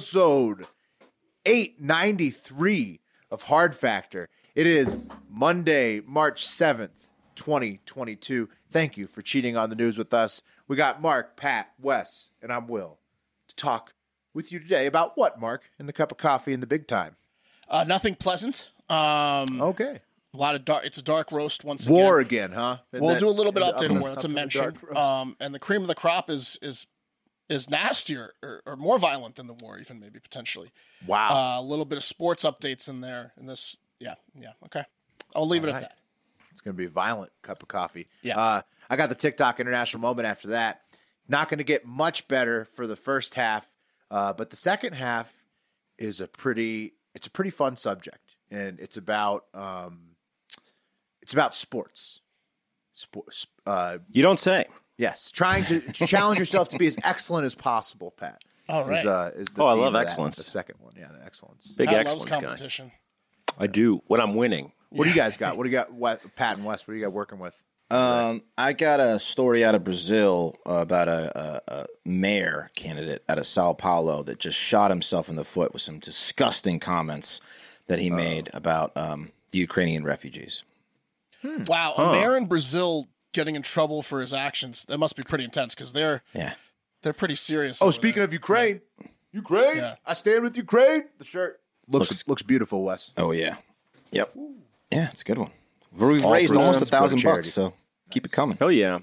Episode 893 of Hard Factor. It is Monday, March 7th, 2022. Thank you for cheating on the news with us. We got Mark, Pat, Wes, and I'm Will to talk with you today about what, Mark, in the cup of coffee in the big time. Uh, nothing pleasant. Um, Okay. a lot of dark. It's a dark roast once again. War again. huh? And We'll then- do a little bit and update up war. That's a mention. Um, and the cream of the crop is is is nastier or, or more violent than the war, even maybe potentially. wow. Uh, a little bit of sports updates in there. In this, yeah, yeah, okay. I'll leave it right. at that. It's going to be a violent cup of coffee. Yeah. Uh, I got the TikTok international moment after that. Not going to get much better for the first half, uh, but the second half is a pretty. It's a pretty fun subject, and it's about um, it's about sports. Sports. Uh, You don't say. Yes, trying to challenge yourself to be as excellent as possible. Pat. All right. Is, uh, is the Oh, I love of that, excellence. The second one, yeah, the excellence. Big Pat loves excellence guy. I do when I'm winning. What do you guys got? What do you got, Wes- Pat and Wes? What do you got working with? Um, I got a story out of Brazil about a, a, a mayor candidate out of Sao Paulo that just shot himself in the foot with some disgusting comments that he made about um, the Ukrainian refugees. Wow, a mayor in Brazil getting in trouble for his actions. That must be pretty intense because they're Yeah. they're pretty serious. Oh, speaking there. of Ukraine, Ukraine, Yeah. I stand with Ukraine. The shirt looks looks, Looks- beautiful, Wes. Oh yeah. Yep. Yeah, it's a good one. We've All raised almost a proceeds go to thousand bucks, so keep it coming. Oh yeah,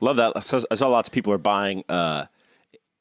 love that. I saw, I saw lots of people are buying. Uh,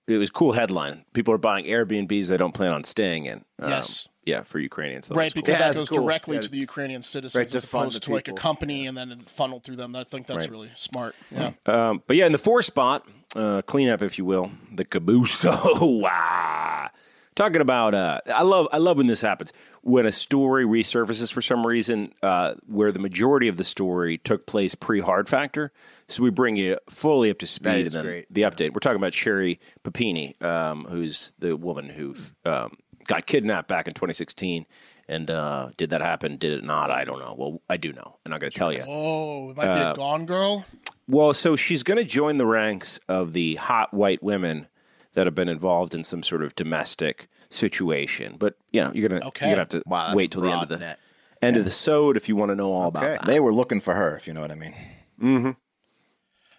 it was cool headline. People are buying Airbnbs they don't plan on staying in. Um, Yes. Yeah, for Ukrainians. So right that's cool. because that goes cool. directly Yeah, to the Ukrainian citizens right, to as fund opposed the to like a people. company and then funneled through them. I think that's Right. really smart. Yeah. Um, but yeah, in the four spot, uh, cleanup, if you will, the caboose. wow. Talking about, uh, I love, I love when this happens. When a story resurfaces for some reason, uh, where the majority of the story took place pre Hard Factor, so we bring you fully up to speed. That and then great. the update. We're talking about Sherri Papini, um, who's the woman who um, got kidnapped back in 2016. And uh, did that happen? Did it not? I don't know. Well, I do know, and I'm going to tell you. Oh, it might be Uh, a Gone Girl. Well, so she's going to join the ranks of the hot white women that have been involved in some sort of domestic situation. But you know, you're gonna Okay. you're gonna have to Wow, wait till the end of the net. end of the sode if you want to know all Okay. about that. They were looking for her, if you know what I mean. Mm-hmm.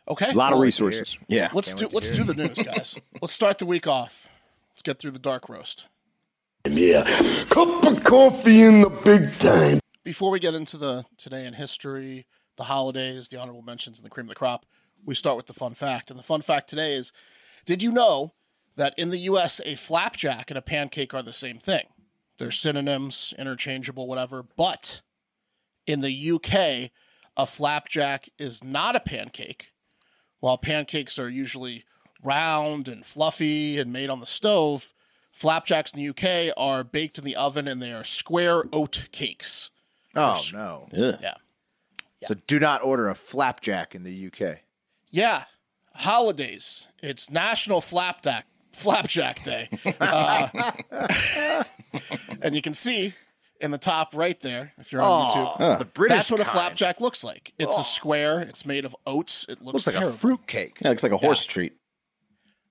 Okay. A lot of resources. Yeah. Let's do let's do the news, guys. let's start the week off. Let's get through the dark roast. Yeah. Cup of coffee in the big time. Before we get into the today in history, the holidays, the honorable mentions, and the cream of the crop, we start with the fun fact. And the fun fact today is: Did you know that in the U.S. a flapjack and a pancake are the same thing? They're synonyms, interchangeable, whatever. But in the UK, a flapjack is not a pancake. While pancakes are usually round and fluffy and made on the stove, flapjacks in the UK are baked in the oven and they are square oat cakes. Oh no! Ugh. Yeah. So do not order a flapjack in the UK. Yeah. Holidays. It's National Flapjack Flapjack Day. Uh, and you can see in the top right there, if you're on YouTube, The British that's what a kind. flapjack looks like. It's a square. It's made of oats. It looks, looks like terrible. a fruit cake. Yeah, it looks like a horse treat.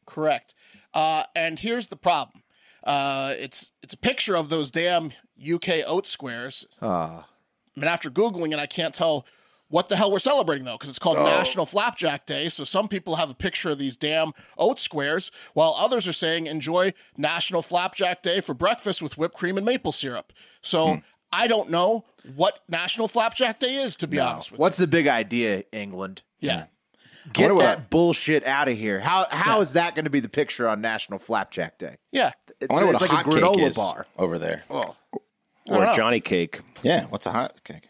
Correct. Uh, and here's the problem. Uh, it's it's a picture of those damn UK oat squares. Ah, I mean, after googling it, I can't tell what the hell we're celebrating though, because it's called National Flapjack Day. So some people have a picture of these damn oat squares, while others are saying enjoy National Flapjack Day for breakfast with whipped cream and maple syrup. So I don't know what National Flapjack Day is, to be honest with you. what's the big idea, England? Yeah. Get wonder that what- bullshit out of here. How how is that going to be the picture on National Flapjack Day? Yeah. It's, I wonder what it's a like hot a granola cake is bar. over there. Oh. or a. Johnny cake. Yeah, what's a hot cake?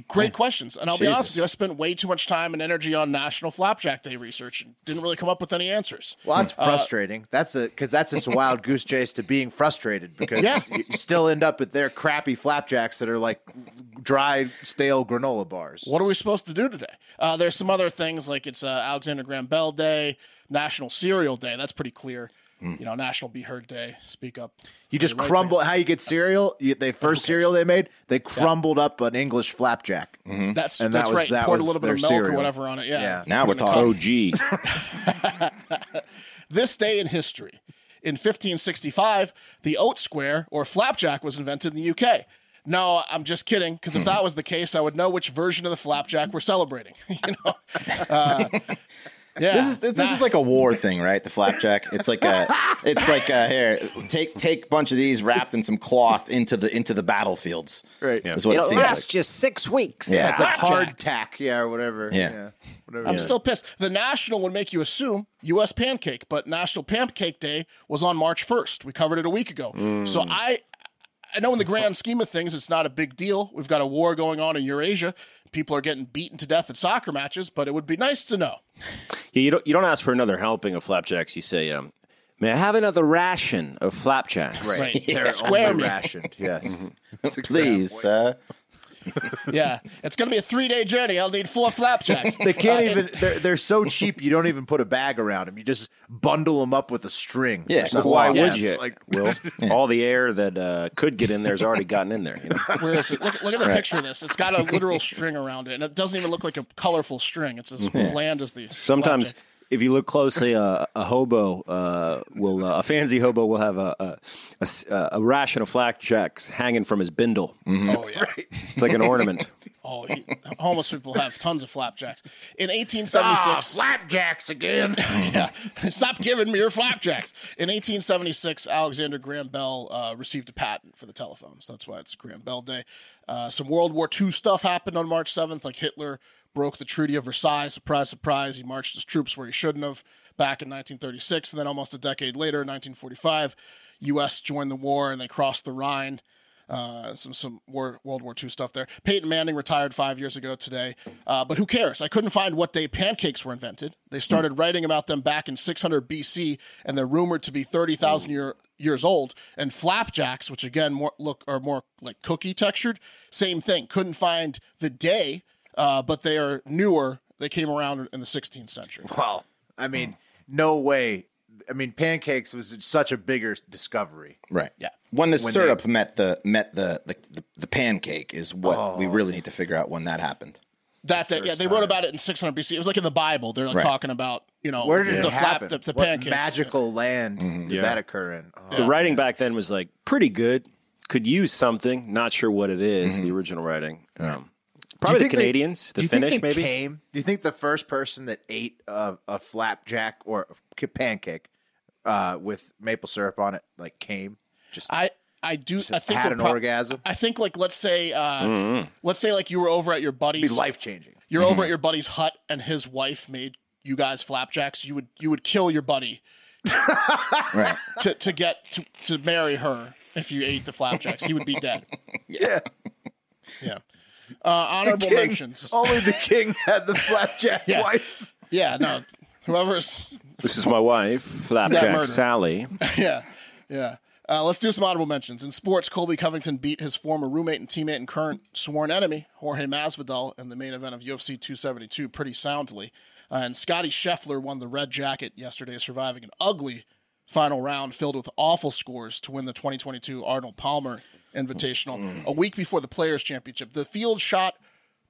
Great questions. And I'll be honest with you, I spent way too much time and energy on National Flapjack Day research and didn't really come up with any answers. Well, that's frustrating. that's a because that's just a wild goose chase to being frustrated because Yeah. you you still end up at their crappy flapjacks that are like dry, stale granola bars. What are we supposed to do today? Uh, there's some other things like it's uh, Alexander Graham Bell Day, National Cereal Day. That's pretty clear. You know, National Be Heard Day. Speak up. You just crumble. How you get cereal? You, they first cereal they made, they crumbled up an English flapjack. That's And that's that was- right. that Poured a was little bit of their milk or cereal. whatever on it. Yeah. Yeah. Now we're Put it in the talking. Gee. This day in history. In 1565, the oat square or flapjack was invented in the UK. No, I'm just kidding. Because if Hmm. that was the case, I would know which version of the flapjack we're celebrating. you know, uh, yeah. This is this is like a war thing, right? The flapjack. It's like a it's like a here take take a bunch of these wrapped in some cloth into the into the battlefields. Right. Is what it It'll seems last like. just six weeks. Yeah. It's like Flapjack. hardtack, yeah, or whatever. Yeah. whatever. I'm still pissed. The national would make you assume U.S. pancake, but National Pancake Day was on March 1st. We covered it a week ago. Mm. So I, I know in the grand scheme of things, it's not a big deal. We've got a war going on in Eurasia. People are getting beaten to death at soccer matches, but it would be nice to know. Yeah, you don't you don't ask for another helping of flapjacks. You say, um, "May I have another ration of flapjacks?" Right. Right. They're Square only meal. rationed. Yes. Please, uh, Yeah, it's going to be a three day journey. I'll need four flapjacks. They can't Uh, even. They're they're so cheap. You don't even put a bag around them. You just bundle them up with a string. Yeah, why would Yes, you? Like, Will all the air that uh, could get in there's already gotten in there. You know? Where is it? Look, look at the picture of this. It's got a literal string around it, and it doesn't even look like a colorful string. It's as bland as the. Sometimes, flapjack. If you look closely, uh, a hobo uh, will uh, a fancy hobo will have a a ration of flapjacks hanging from his bindle. Oh yeah. It's like an ornament. Oh, he, homeless people have tons of flapjacks. In 1876, flapjacks again. yeah, stop giving me your flapjacks. In 1876, Alexander Graham Bell uh, received a patent for the telephone, so That's why it's Graham Bell Day. Uh, some World War II stuff happened on March 7th, like Hitler broke the Treaty of Versailles. Surprise, surprise. He marched his troops where he shouldn't have back in 1936. And then almost a decade later, 1945, U.S. joined the war and they crossed the Rhine. Uh, some some war, World War II stuff there. Peyton Manning retired five years ago today, uh, but who cares? I couldn't find what day pancakes were invented. They started writing about them back in 600 BC, and they're rumored to be 30,000 year, years old. And flapjacks, which again more look are more like cookie textured, same thing. Couldn't find the day, uh, but they are newer. They came around in the 16th century. Well, I mean, no way. I mean, pancakes was such a bigger discovery. right. Yeah. When the When syrup met the met the, the the the pancake is what Oh. we really need to figure out when that happened. That day, yeah, they wrote about it in 600 BC. It was like in the Bible. They're like Right. talking about you know Where did the it happen? flap, the, the what pancakes. magical land did Yeah. that occur in? Oh, The writing back then was like pretty good. Could use something. Not sure what it is, The original writing. Um, Do you probably the think they- Canadians. the Finnish, maybe. Came, do you think the first person that ate a, a flapjack or a pancake uh, with maple syrup on it like came? Just I I do. I think had an prob- orgasm? I think like let's say uh, Mm-hmm. let's say like you were over at your buddy's life changing. you're over at your buddy's hut and his wife made you guys flapjacks. You would you would kill your buddy Right. to to get to to marry her if you ate the flapjacks. He would be dead. Yeah, Yeah. Uh, honorable King- mentions. Only the king had the flapjack Yeah. wife. Yeah. No. Whoever's This is my wife, Flapjack. Sally. yeah, yeah. Uh, let's do some honorable mentions. In sports, Colby Covington beat his former roommate and teammate and current sworn enemy, Jorge Masvidal, in the main event of UFC 272 pretty soundly. Uh, and Scottie Scheffler won the red jacket yesterday, surviving an ugly final round filled with awful scores to win the 2022 Arnold Palmer Invitational mm-hmm. a week before the Players' Championship. The field shot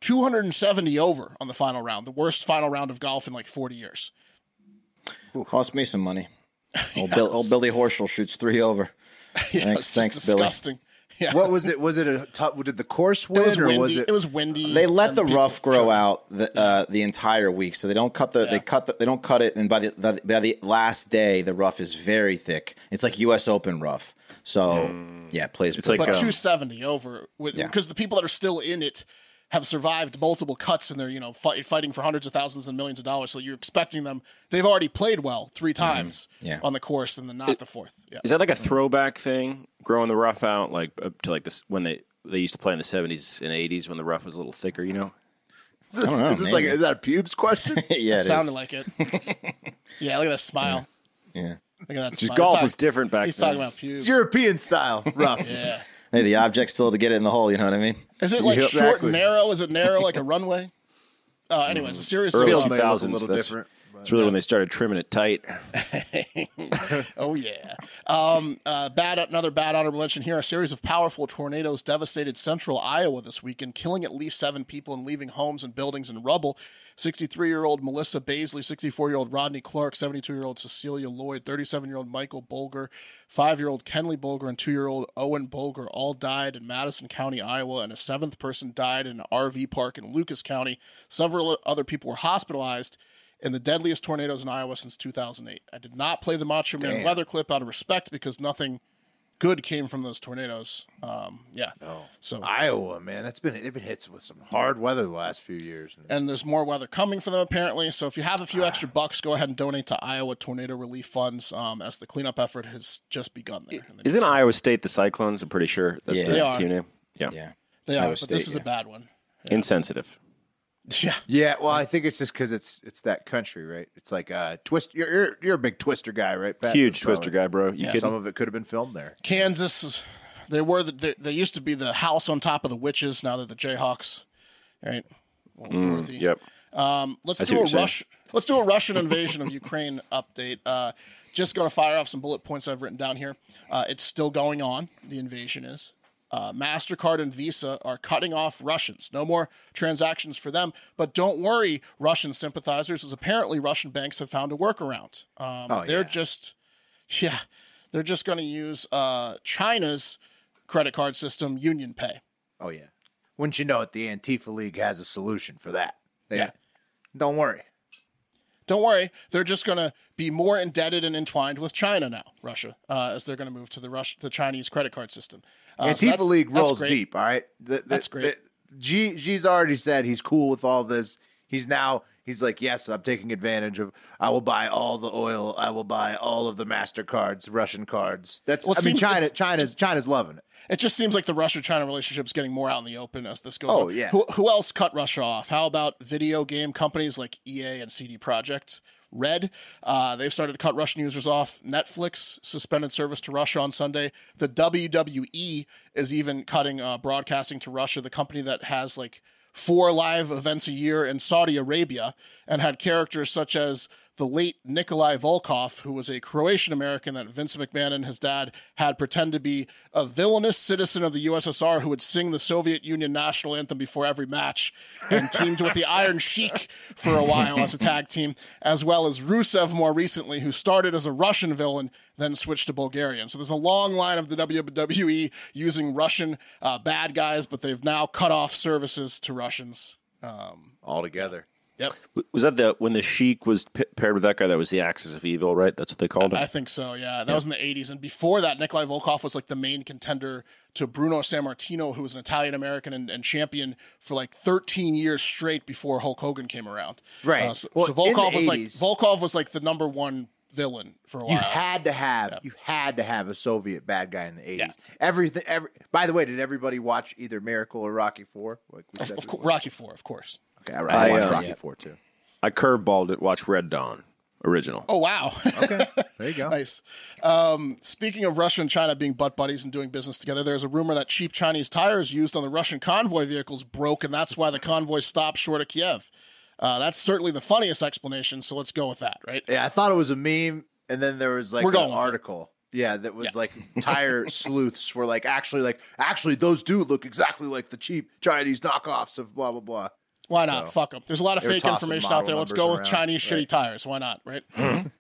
270 over on the final round, the worst final round of golf in like 40 years. Cost me some money. Old, Bill, old Billy Horschel shoots three over. Yeah, Thanks- thanks, Billy. Disgusting. Yeah. What was it? Was it a tough? Did the course win, was or windy. was it? it was windy. They let the rough grow out the uh, the entire week, so they don't cut the Yeah. they cut the, they don't cut it, and by the, the by the last day, the rough is very thick. It's like U.S. Open rough. So yeah, plays It's like but um, 270 over with Yeah. because the people that are still in it have survived multiple cuts and they're you know fight, fighting for hundreds of thousands and millions of dollars. So you're expecting them. They've already played well three mm-hmm. times Yeah. on the course and then not the fourth. Yeah. Is that like a throwback thing, growing the rough out, like up to like this when they they used to play in the seventies and eighties when the rough was a little thicker, you know? Is this, know, is this like is that a pubes question? yeah, it Sounded is. like it. yeah, look at that smile. yeah. Look at that Just smile. golf He's was different back He's then. talking about pubes. it's European style, rough. yeah. Hey, the object's still to get it in the hole. You know what I mean? Is it like Yeah, short exactly. and narrow? Is it narrow like a runway? Uh, anyways, a serious Early Field uh, may look a 2000s, little that's- different. It's really when they started trimming it tight. Oh yeah. Um, uh, bad. Another bad honorable mention here. A series of powerful tornadoes devastated central Iowa this weekend, killing at least seven people and leaving homes and buildings in rubble. 63-year-old Melissa Baisley, 64-year-old Rodney Clark, 72-year-old Cecilia Lloyd, 37-year-old Michael Bulger, 5-year-old Kenley Bulger, and 2-year-old Owen Bulger all died in Madison County, Iowa, and a seventh person died in an RV park in Lucas County. Several other people were hospitalized in the deadliest tornadoes in Iowa since 2008. I did not play the Macho Man Damn. weather clip out of respect because nothing good came from those tornadoes. Um, yeah. So Iowa, man, that's been they've been hit with some hard weather the last few years. and there's more weather coming for them apparently. So if you have a few extra bucks, go ahead and donate to Iowa Tornado Relief Funds um, as the cleanup effort has just begun there. And they Isn't Iowa State the Cyclones? I'm pretty sure that's Yeah. the They are. team name. Yeah. Yeah. They are, Iowa but State, this is a bad one. Insensitive. Yeah. Yeah, well, I think it's just because it's it's that country, right? It's like uh, twist. You're, you're you're a big twister guy, right? Pat? Huge twister probably- guy, bro. You kidding? Some of it could have been filmed there. Kansas, is- they were the, they, they used to be the house on top of the witches. Now they're the Jayhawks, right? Well, Dorothy. Yep. Um, let's I do a what you're rush. Let's do a Russian invasion of Ukraine update. Uh, just going to fire off some bullet points I've written down here. Uh, it's still going on. The invasion is. Uh, Mastercard and Visa are cutting off Russians. No more transactions for them. But don't worry, Russian sympathizers, as apparently Russian banks have found a workaround. Um, Oh, they're yeah. just, yeah, they're just going to use uh, China's credit card system, UnionPay. Oh yeah. Wouldn't you know it? The Antifa League has a solution for that. They, Yeah. Don't worry. Don't worry, they're just going to be more indebted and entwined with China now, Russia, uh, as they're going to move to the Rush, the Chinese credit card system. Uh, so Antifa that's- League rolls deep. All right. The, the, That's great. the- G G's already said he's cool with all this. He's now he's like, yes, I'm taking advantage of. I will buy all the oil. I will buy all of the Mastercards, Russian cards. That's. Well, I mean, China. China's China's loving it. It just seems like the Russia-China relationship is getting more out in the open as this goes. Oh, on. yeah. Who, who else cut Russia off? How about video game companies like EA and CD Projekt Red? Uh, they've started to cut Russian users off. Netflix suspended service to Russia on Sunday. The WWE is even cutting uh, broadcasting to Russia. The company that has like four live events a year in Saudi Arabia and had characters such as the late Nikolai Volkov, who was a Croatian American that Vince McMahon and his dad had pretend to be a villainous citizen of the USSR who would sing the Soviet Union national anthem before every match and teamed with the Iron Sheik for a while as a tag team, as well as Rusev more recently, who started as a Russian villain, then switched to Bulgarian. So there's a long line of the WWE using Russian uh, bad guys, but they've now cut off services to Russians. all together. Yep. Was that the when the Sheik was p- paired with that guy? That was the Axis of Evil, right? That's what they called him. I think so. Yeah, that was in the '80s, and before that, Nikolai Volkov was like the main contender to Bruno Sammartino, who was an Italian American and, and champion for like 13 years straight before Hulk Hogan came around. Right. Uh, so, Well, so Volkov was like 80s Volkov was like the number one villain for a while. You had to have you had to have a Soviet bad guy in the eighties. Everything. Every. By the way, did everybody watch either Miracle or Rocky Four? Like we said. of we course. Rocky Four, of course. Okay, all right. I, I, watched uh, Rocky yeah. Four too. I curveballed it. Watch Red Dawn original. Oh wow. Okay, there you go. Nice. Um, speaking of Russia and China being butt buddies and doing business together, there's a rumor that cheap Chinese tires used on the Russian convoy vehicles broke, and that's why the convoy stopped short of Kiev. Uh, that's certainly the funniest explanation, so let's go with that, right? Yeah, I thought it was a meme, and then there was like We're an going it. article. Yeah, that was Yeah. like tire sleuths were like actually like actually those do look exactly like the cheap Chinese knockoffs of blah blah blah. Why not? So- Fuck them. There's a lot of fake information out there. Let's go with around. Chinese Right. shitty tires. Why not? Right?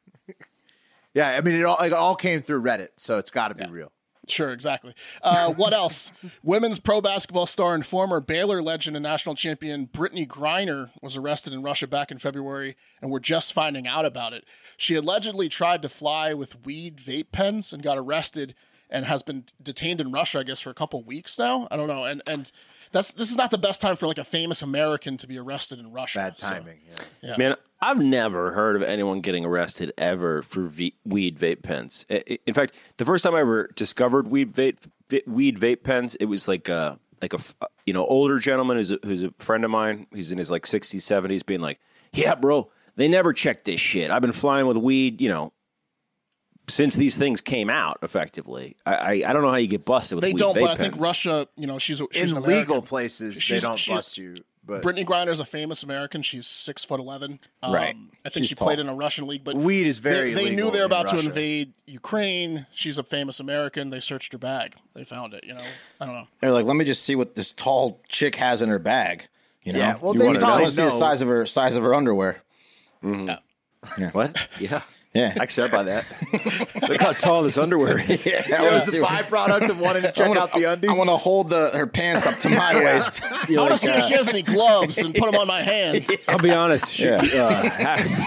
Yeah, I mean it all it all came through Reddit, so it's got to be real. Sure, exactly. Uh, what else? Women's pro basketball star and former Baylor legend and national champion Brittney Griner was arrested in Russia back in February, and we're just finding out about it. She allegedly tried to fly with weed vape pens and got arrested and has been detained in Russia, I guess, for a couple weeks now. I don't know. And and that's this is not the best time for like a famous American to be arrested in Russia. Bad so- timing. yeah. Man, I've never heard of anyone getting arrested ever for v- weed vape pens. I- I- In fact, the first time I ever discovered weed vape weed vape pens, it was like a like a f- uh, you know older gentleman who's a, who's a friend of mine. He's in his like sixties, seventies, being like, "Yeah, bro, they never checked this shit. I've been flying with weed, you know." Since these things came out, effectively, I I, I don't know how you get busted with. They weed don't, vape but I think. Russia, you know, she's, she's In an legal American. places, they don't she's- bust you. But Brittney Griner is a famous American. She's six foot eleven. Um, Right. I think She's she played tall. in a Russian league, but Weed is very They, they knew they were in about to invade Ukraine. She's a famous American. They searched her bag. They found it. You know, I don't know. They're like, let me just see what this tall chick has in her bag. You know, Yeah, well, you they wanna- probably want see the size of her size of her underwear. what? Yeah, Yeah, I accept by that. Look how tall this underwear is. yeah. I it want was to the byproduct of wanting to check out the undies. I want to hold the her pants up to my waist. I want to see if she has any gloves and put them on my hands. I'll be honest. She, uh,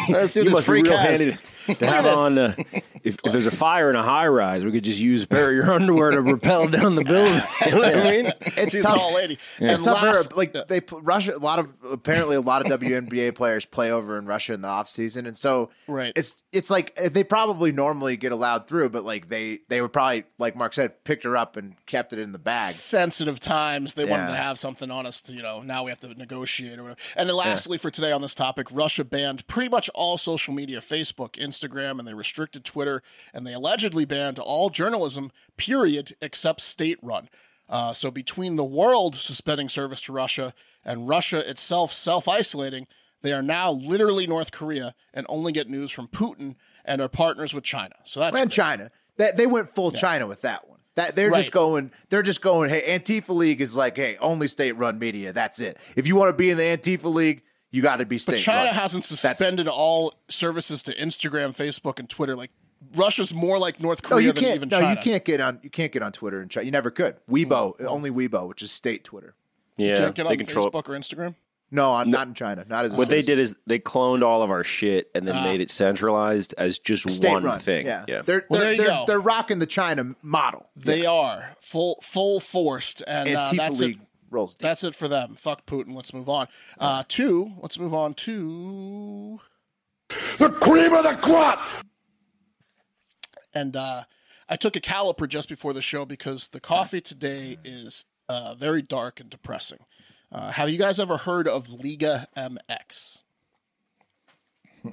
Let's see you this must be freak real has. handy to, to have on. Uh, if, if there's a fire in a high rise, we could just use a pair of your underwear to rappel down the building. You know what I mean? it's She's a tough. tall lady. And And stuff last, for, like they Russia. A lot of apparently a lot of WNBA players play over in Russia in the off season, and so Right. It's it's like eh, they probably normally get allowed through, but like they they would probably like Mark said, picked her up and kept it in the bag. sensitive times. They wanted to have something on us to, you know, now we have to negotiate or whatever. And then lastly, for today on this topic, Russia banned pretty much all social media Facebook, Instagram, and they restricted Twitter, and they allegedly banned all journalism, period, except state run. Uh, so between the world suspending service to Russia and Russia itself self isolating, they are now literally North Korea and only get news from Putin and are partners with China. So that's and great. China. They, they went full China with that one. That they're just going. They're just going. Hey, Antifa League is like, hey, only state run media. That's it. If you want to be in the Antifa League, you got to be state. But China run. hasn't That's- suspended all services to Instagram, Facebook, and Twitter. Like Russia's more like North No, Korea you than can't. even No, China. you can't get on. You can't get on Twitter and China. You never could. Weibo, only Weibo, which is state Twitter. Yeah, Can't get they on control. Facebook or Instagram. No, I'm not in China. Not as a What they citizen. did is they cloned all of our shit and then made it centralized as just State one run. thing. Yeah, yeah. They're Well, they're, there you they're, go. they're rocking the China model. They are full full forced, and uh, Antifa that's League it. rolls. Deep. That's it for them. Fuck Putin. Let's move on. Uh, two. Let's move on to The cream of the crop! And uh, I took a caliper just before the show because the coffee today is uh, very dark and depressing. Uh, have you guys ever heard of Liga MX?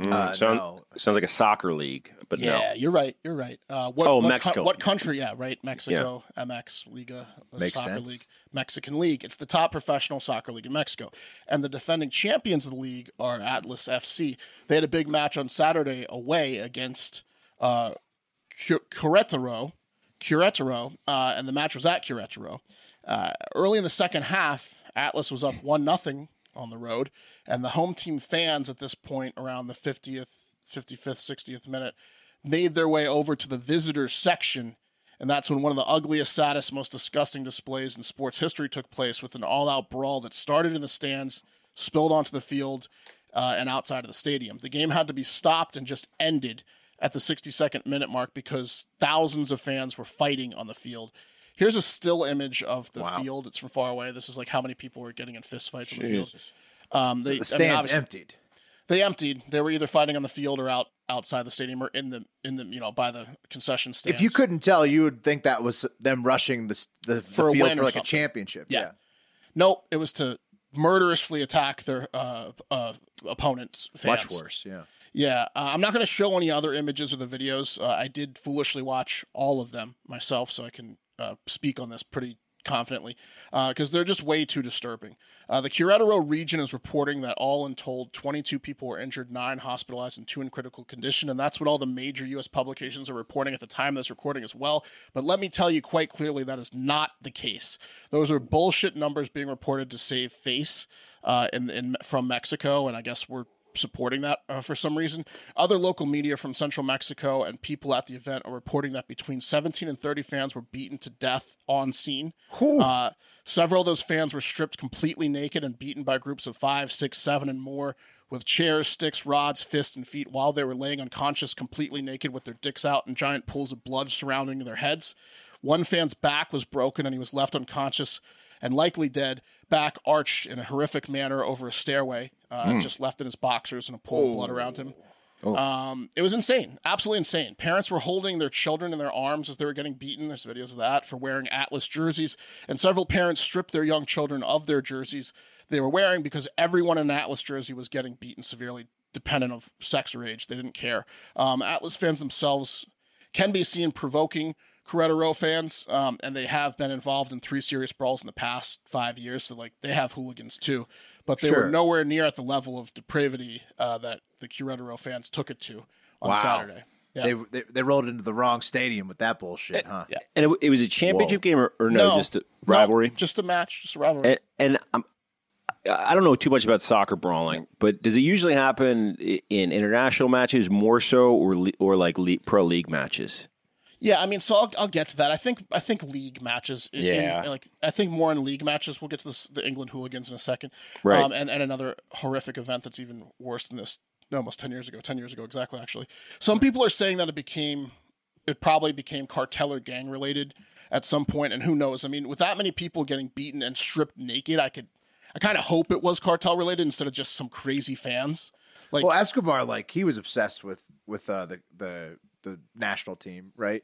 Uh, Sound- no. Sounds like a soccer league, but Yeah, no. you're right. You're right. Uh, what, Oh, what Mexico. what country? Yeah, right. Mexico, MX Liga, the Makes soccer sense. league, Mexican league. It's the top professional soccer league in Mexico, and the defending champions of the league are Atlas FC. They had a big match on Saturday away against uh, Cu- Querétaro, Querétaro, uh, and the match was at Querétaro. Uh, early in the second half, Atlas was up one nothing on the road, and the home team fans at this point, around the fiftieth, fifty fifth, sixtieth minute, made their way over to the visitors section, and that's when one of the ugliest, saddest, most disgusting displays in sports history took place, with an all-out brawl that started in the stands, spilled onto the field, uh, and outside of the stadium. The game had to be stopped and just ended at the 62nd minute mark because thousands of fans were fighting on the field. Here's a still image of the field. It's from far away. This is like how many people were getting in fistfights on the field. Um, they, I The mean, stands obviously- emptied. They emptied. They were either fighting on the field or out outside the stadium or in the in the you know by the concession stand. If you couldn't tell, you would think that was them rushing the the, the For a field for like something. a championship. Yeah. Yeah. nope, it was to murderously attack their uh, uh, opponents. Fans. much worse. Yeah. Yeah, uh, I'm not going to show any other images or the videos. Uh, I did foolishly watch all of them myself, so I can uh, speak on this pretty confidently because they're just way too disturbing. Uh, the Querétaro region is reporting that all in told, 22 people were injured, nine hospitalized, and two in critical condition, and that's what all the major U.S. publications are reporting at the time of this recording as well. But let me tell you quite clearly that is not the case. Those are bullshit numbers being reported to save face uh, in, in from Mexico, and I guess we're supporting that uh, for some reason. Other local media from central Mexico and people at the event are reporting that between 17 and 30 fans were beaten to death on scene. Uh, several of those fans were stripped completely naked and beaten by groups of five, six, seven, and more with chairs, sticks, rods, fists, and feet while they were laying unconscious, completely naked with their dicks out and giant pools of blood surrounding their heads. One fan's back was broken and he was left unconscious and likely dead, back arched in a horrific manner over a stairway, uh, just left in his boxers and a pool of blood around him. Um, it was insane, absolutely insane. Parents were holding their children in their arms as they were getting beaten. There's videos of that for wearing Atlas jerseys, and several parents stripped their young children of their jerseys they were wearing because everyone in an Atlas jersey was getting beaten severely, dependent of sex or age. They didn't care. Um, Atlas fans themselves can be seen provoking Querétaro fans, um, and they have been involved in three serious brawls in the past five years. So, like, they have hooligans too, but they Sure. were nowhere near at the level of depravity uh, that the Querétaro fans took it to on Wow. Saturday. Yeah. They, they they rolled into the wrong stadium with that bullshit, huh? yeah. And it, it was a championship game or, or no, just a rivalry? No, just a match, just a rivalry. And, and I'm, I don't know too much about soccer brawling, but does it usually happen in international matches more so, or or like le- pro league matches? Yeah, I mean, so I'll, I'll get to that. I think I think league matches. in- in- Yeah. like I think more in league matches. We'll get to this, the England hooligans in a second. Right. Um, and and another horrific event that's even worse than this. no, Almost ten years ago. Ten years ago, exactly. Actually, some people are saying that it became, it probably became cartel or gang related at some point, and who knows? I mean, with that many people getting beaten and stripped naked, I could, I kind of hope it was cartel related instead of just some crazy fans. Like, Well, Escobar, like he was obsessed with with uh, the the the national team, right?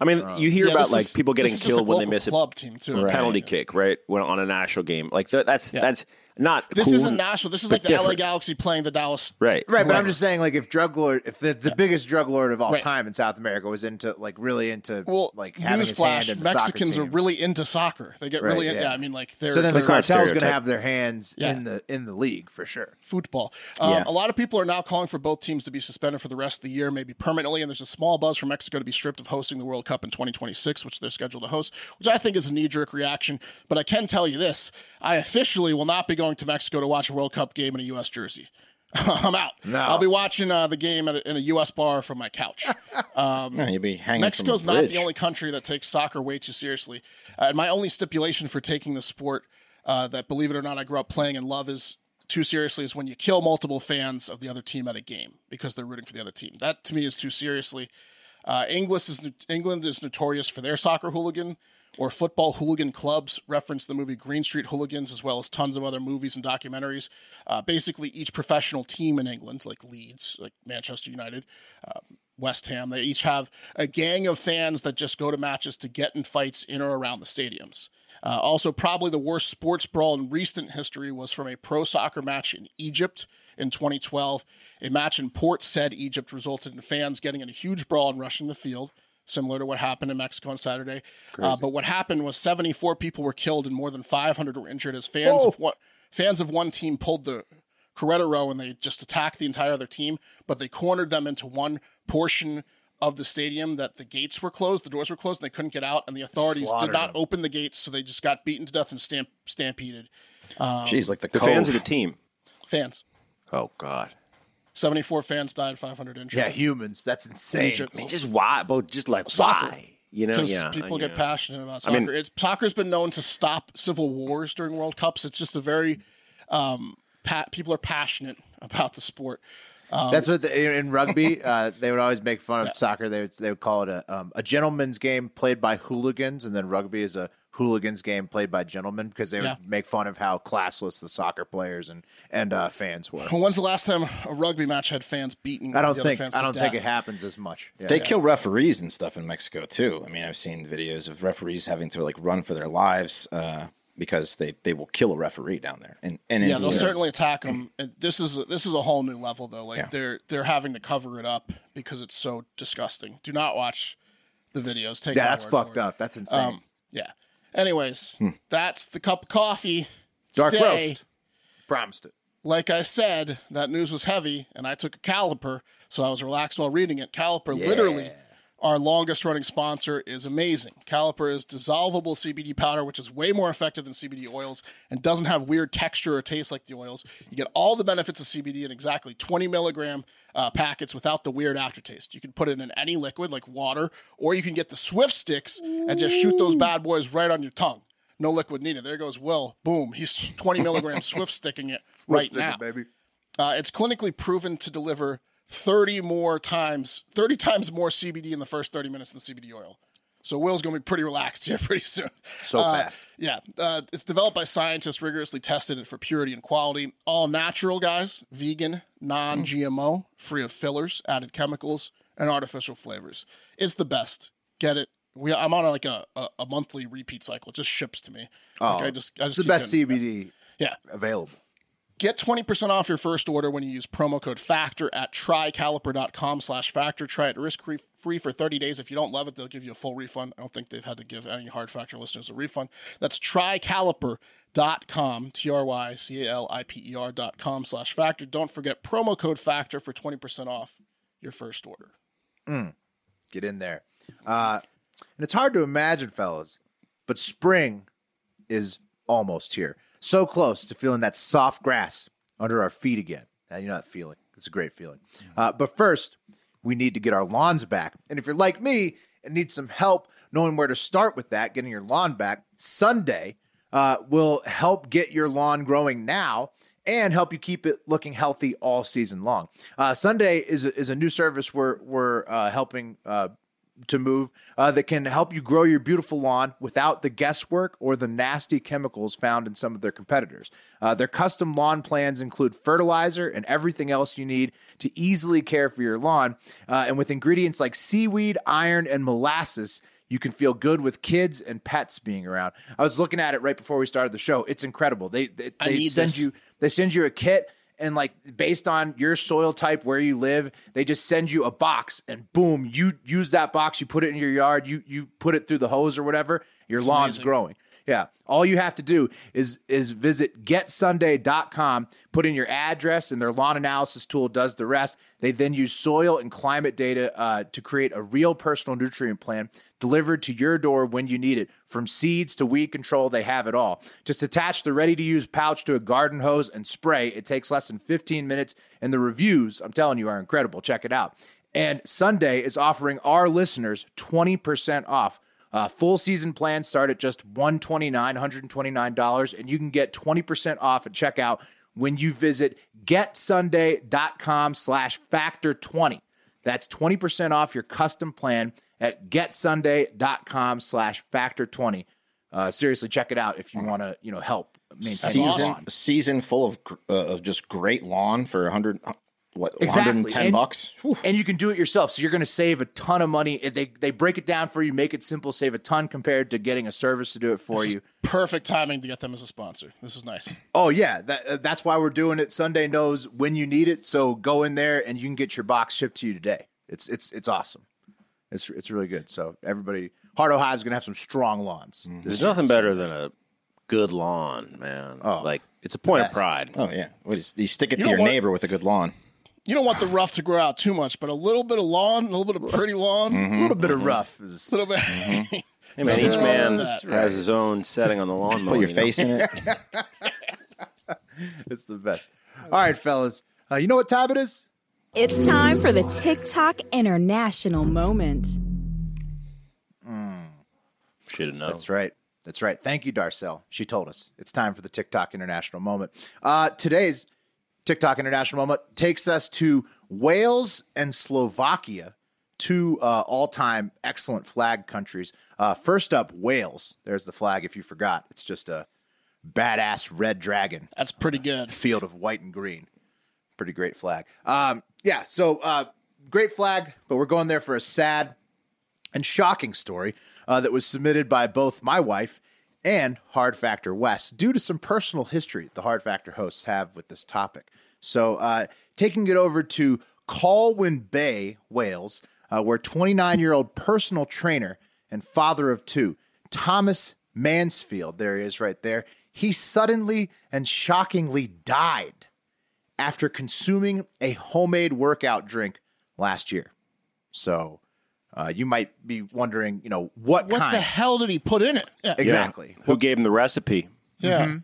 I mean, you hear yeah, about like is- people getting is just a killed when they miss a club team too. penalty Yeah. kick, right? When on a national game, like th- that's that's not. This cool, isn't Nashville. This is like the LA. Galaxy playing the Dallas. right? Right, but I'm just saying, like, if drug lord, if the, the biggest drug lord of all Right. time in South America was into, like, really into, Well, like, having his hand newsflash: in the Mexicans are really into soccer. They get Right, really, in, yeah. yeah. I mean, like they're, so then the they're not cartel's going to have their hands Yeah. in the in the league for sure. football. Um, Yeah. A lot of people are now calling for both teams to be suspended for the rest of the year, maybe permanently. And there's a small buzz for Mexico to be stripped of hosting the World Cup in 2026, which they're scheduled to host, which I think is a knee jerk reaction. But I can tell you this I officially will not be going to Mexico to watch a World Cup game in a U.S. jersey. I'm out. No. I'll be watching uh, the game at a, in a U.S. bar from my couch. Yeah, you'd be hanging Mexico's not the only country that takes soccer way too seriously. Uh, and my only stipulation for taking the sport uh, that, believe it or not, I grew up playing and love is too seriously is when you kill multiple fans of the other team at a game because they're rooting for the other team. That to me is too seriously. Uh, English is England is notorious for their soccer hooligan or football hooligan clubs. Reference the movie Green Street Hooligans as well as tons of other movies and documentaries. Uh, basically, each professional team in England, like Leeds, like Manchester United, West Ham. They each have a gang of fans that just go to matches to get in fights in or around the stadiums. Uh, also, probably the worst sports brawl in recent history was from a pro soccer match in Egypt in 2012. A match in Port Said, Egypt, resulted in fans getting in a huge brawl and rushing the field, similar to what happened in Mexico on Saturday. Uh, but what happened was 74 people were killed and more than 500 were injured as fans of what fans of one team pulled the Querétaro and they just attacked the entire other team, but they cornered them into one portion of the stadium that the gates were closed, the doors were closed, and they couldn't get out, and the authorities Slaughtered did not them. open the gates, so they just got beaten to death and stamp- stampeded. Jeez, like the, The fans of the team. Fans. Oh God. 74 fans died, 500 injured. Yeah, humans. That's insane. I mean, just why? Both just like Soccer. why? You know, yeah. people I- get passionate about soccer. I mean- it's, soccer's been known to stop civil wars during World Cups. It's just a very, um, pa- people are passionate about the sport. That's what the, in rugby uh, they would always make fun of soccer. They would they would call it a um, a gentleman's game played by hooligans, and then rugby is a hooligans game played by gentlemen because they would Yeah. make fun of how classless the soccer players and and uh, fans were. When's the last time a rugby match had fans beating? I don't the other think fans I don't think death? it happens as much. Yeah. They kill referees and stuff in Mexico too. I mean, I've seen videos of referees having to like run for their lives uh, because they, they will kill a referee down there. And and Yeah, they'll you certainly attack them. And This is this is a whole new level though. Like Yeah. they're they're having to cover it up because it's so disgusting. Do not watch the videos. Take yeah, that's word for fucked it. up. That's insane. Um, yeah. Anyways, hmm. that's the cup of coffee. Dark Today, roast. Promised it. Like I said, that news was heavy, and I took a caliper, so I was relaxed while reading it. Caliper, literally, our longest running sponsor, is amazing. Caliper is dissolvable CBD powder, which is way more effective than CBD oils and doesn't have weird texture or taste like the oils. You get all the benefits of CBD in exactly 20 milligram uh, packets without the weird aftertaste. You can put it in any liquid like water, or you can get the Swift sticks and just shoot those bad boys right on your tongue. No liquid needed. There goes Will. Boom. He's 20 milligrams Swift sticking it right now. baby. Uh, it's clinically proven to deliver 30 more times, 30 times more CBD in the first 30 minutes than CBD oil. So Will's going to be pretty relaxed here pretty soon. So Uh, fast. Yeah, uh, it's developed by scientists, rigorously tested it for purity and quality. All natural, guys, vegan, non-GMO, free of fillers, added chemicals, and artificial flavors. It's the best. Get it? We, I'm on like a, a, a monthly repeat cycle. It just ships to me. Oh, Like, I just, I It's just the best CBD Yeah, available. Get 20% off your first order when you use promo code FACTOR at trycaliper.com slash factor. Try it risk free for 30 days. If you don't love it, they'll give you a full refund. I don't think they've had to give any hard factor listeners a refund. That's trycaliper.com, T-R-Y-C-A-L-I-P-E-R dot com slash factor. Don't forget promo code FACTOR for 20% off your first order. Get in there. Uh, and it's hard to imagine, fellas, but spring is almost here. So close to feeling that soft grass under our feet again. Now, you know that feeling. It's a great feeling. Uh, but first, we need to get our lawns back. And if you're like me and need some help knowing where to start with that, getting your lawn back, Sunday uh, will help get your lawn growing now and help you keep it looking healthy all season long. Uh, Sunday is a, is a new service we're we're uh, helping uh, to move uh, that can help you grow your beautiful lawn without the guesswork or the nasty chemicals found in some of their competitors. Uh, their custom lawn plans include fertilizer and everything else you need to easily care for your lawn. Uh, and with ingredients like seaweed, iron, and molasses, you can feel good with kids and pets being around. I was looking at it right before we started the show. It's incredible. They they, they send this. you they send you a kit and like based on your soil type where you live they just send you a box and boom you use that box you put it in your yard you you put it through the hose or whatever your lawn's amazing. growing. Yeah. All you have to do is is visit getsunday.com put in your address and their lawn analysis tool does the rest. They then use soil and climate data uh, to create a real personal nutrient plan delivered to your door when you need it. From seeds to weed control, they have it all. Just attach the ready to use pouch to a garden hose and spray. It takes less than 15 minutes, and the reviews, I'm telling you, are incredible. Check it out. And Sunday is offering our listeners 20% off. Uh, full season plans start at just 129, $129, and you can get 20% off at checkout when you visit getsunday.com slash factor 20. That's 20% off your custom plan at getsunday.com slash factor 20. Uh, seriously, check it out if you want to, you know, help maintain season lawn. season full of uh, of just great lawn for 100 what Exactly. 110 And- bucks Whew. And you can do it yourself. So you're going to save a ton of money. They, they break it down for you, make it simple, save a ton compared to getting a service to do it for you. Perfect timing to get them as a sponsor. This is nice. Oh yeah, that, uh, that's why we're doing it. Sunday knows when you need it, so go in there and you can get your box shipped to you today. It's it's it's awesome. It's it's really good. So everybody, Heart Ohio is going to have some strong lawns. this There's year. nothing better than a good lawn, man. Oh, like it's a point of pride. oh yeah what is, you stick it You to your what? neighbor with a good lawn You don't want the rough to grow out too much, but a little bit of lawn, a little bit of pretty lawn, a little bit of rough. Is, a little bit. Hey, man, each man That's has his own setting on the lawn. put your face in it it's the best. All right, fellas, uh, you know what time it is? It's time for the TikTok International Moment. Should have known. That's right. That's right. Thank you, Darcel. She told us it's time for the TikTok International Moment. Uh, today's TikTok International Moment takes us to Wales and Slovakia, two uh, all-time excellent flag countries. Uh, first up, Wales. There's the flag. If you forgot, it's just a badass red dragon That's pretty good. field of white and green. Pretty great flag. Um, yeah, so uh, great flag, but we're going there for a sad and shocking story uh, that was submitted by both my wife and Hard Factor West due to some personal history the Hard Factor hosts have with this topic. So, uh, taking it over to Colwyn Bay, Wales, uh, where 29 year old personal trainer and father of two, Thomas Mansfield, there he is right there, he suddenly and shockingly died after consuming a homemade workout drink last year. So uh, you might be wondering, you know, what, What kind? the hell did he put in it? Yeah. exactly. Who gave him the recipe? Yeah.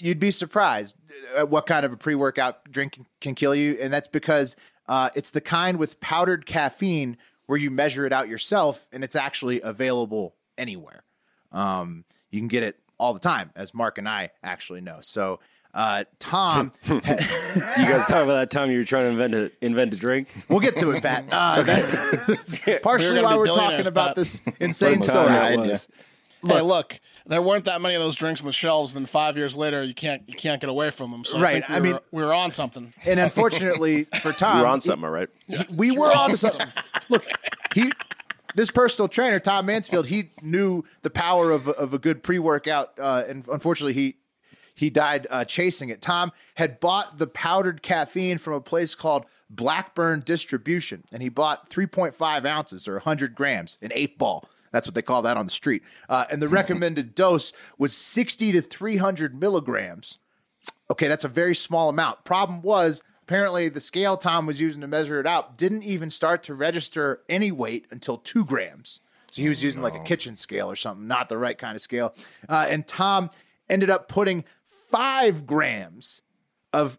You'd be surprised at what kind of a pre-workout drink can, can kill you, and that's because uh, it's the kind with powdered caffeine where you measure it out yourself, and it's actually available anywhere. Um, you can get it all the time, as Mark and I actually know. So Uh, Tom, You guys talk about that time you were trying to invent a invent a drink. we'll get to it, Pat. Uh, that- partially We're why we're talking billionaires, about Pat. this insane story. died, It hey, look, there weren't that many of those drinks on the shelves. Then five years later, you can't you can't get away from them. So I Right, think we I were, mean- we were on something. And unfortunately for Tom, You're on he- something, all right? we were on to something. Look, he this personal trainer, Tom Mansfield, he knew the power of of a good pre workout, uh, and unfortunately, he he died uh, chasing it. Tom had bought the powdered caffeine from a place called Blackburn Distribution, and he bought 3.5 ounces or 100 grams, an eight ball. That's what they call that on the street. Uh, and the recommended dose was 60 to 300 milligrams. Okay, that's a very small amount. Problem was, apparently, the scale Tom was using to measure it out didn't even start to register any weight until two grams. So he was using like a kitchen scale or something, not the right kind of scale. Uh, and Tom ended up putting five grams of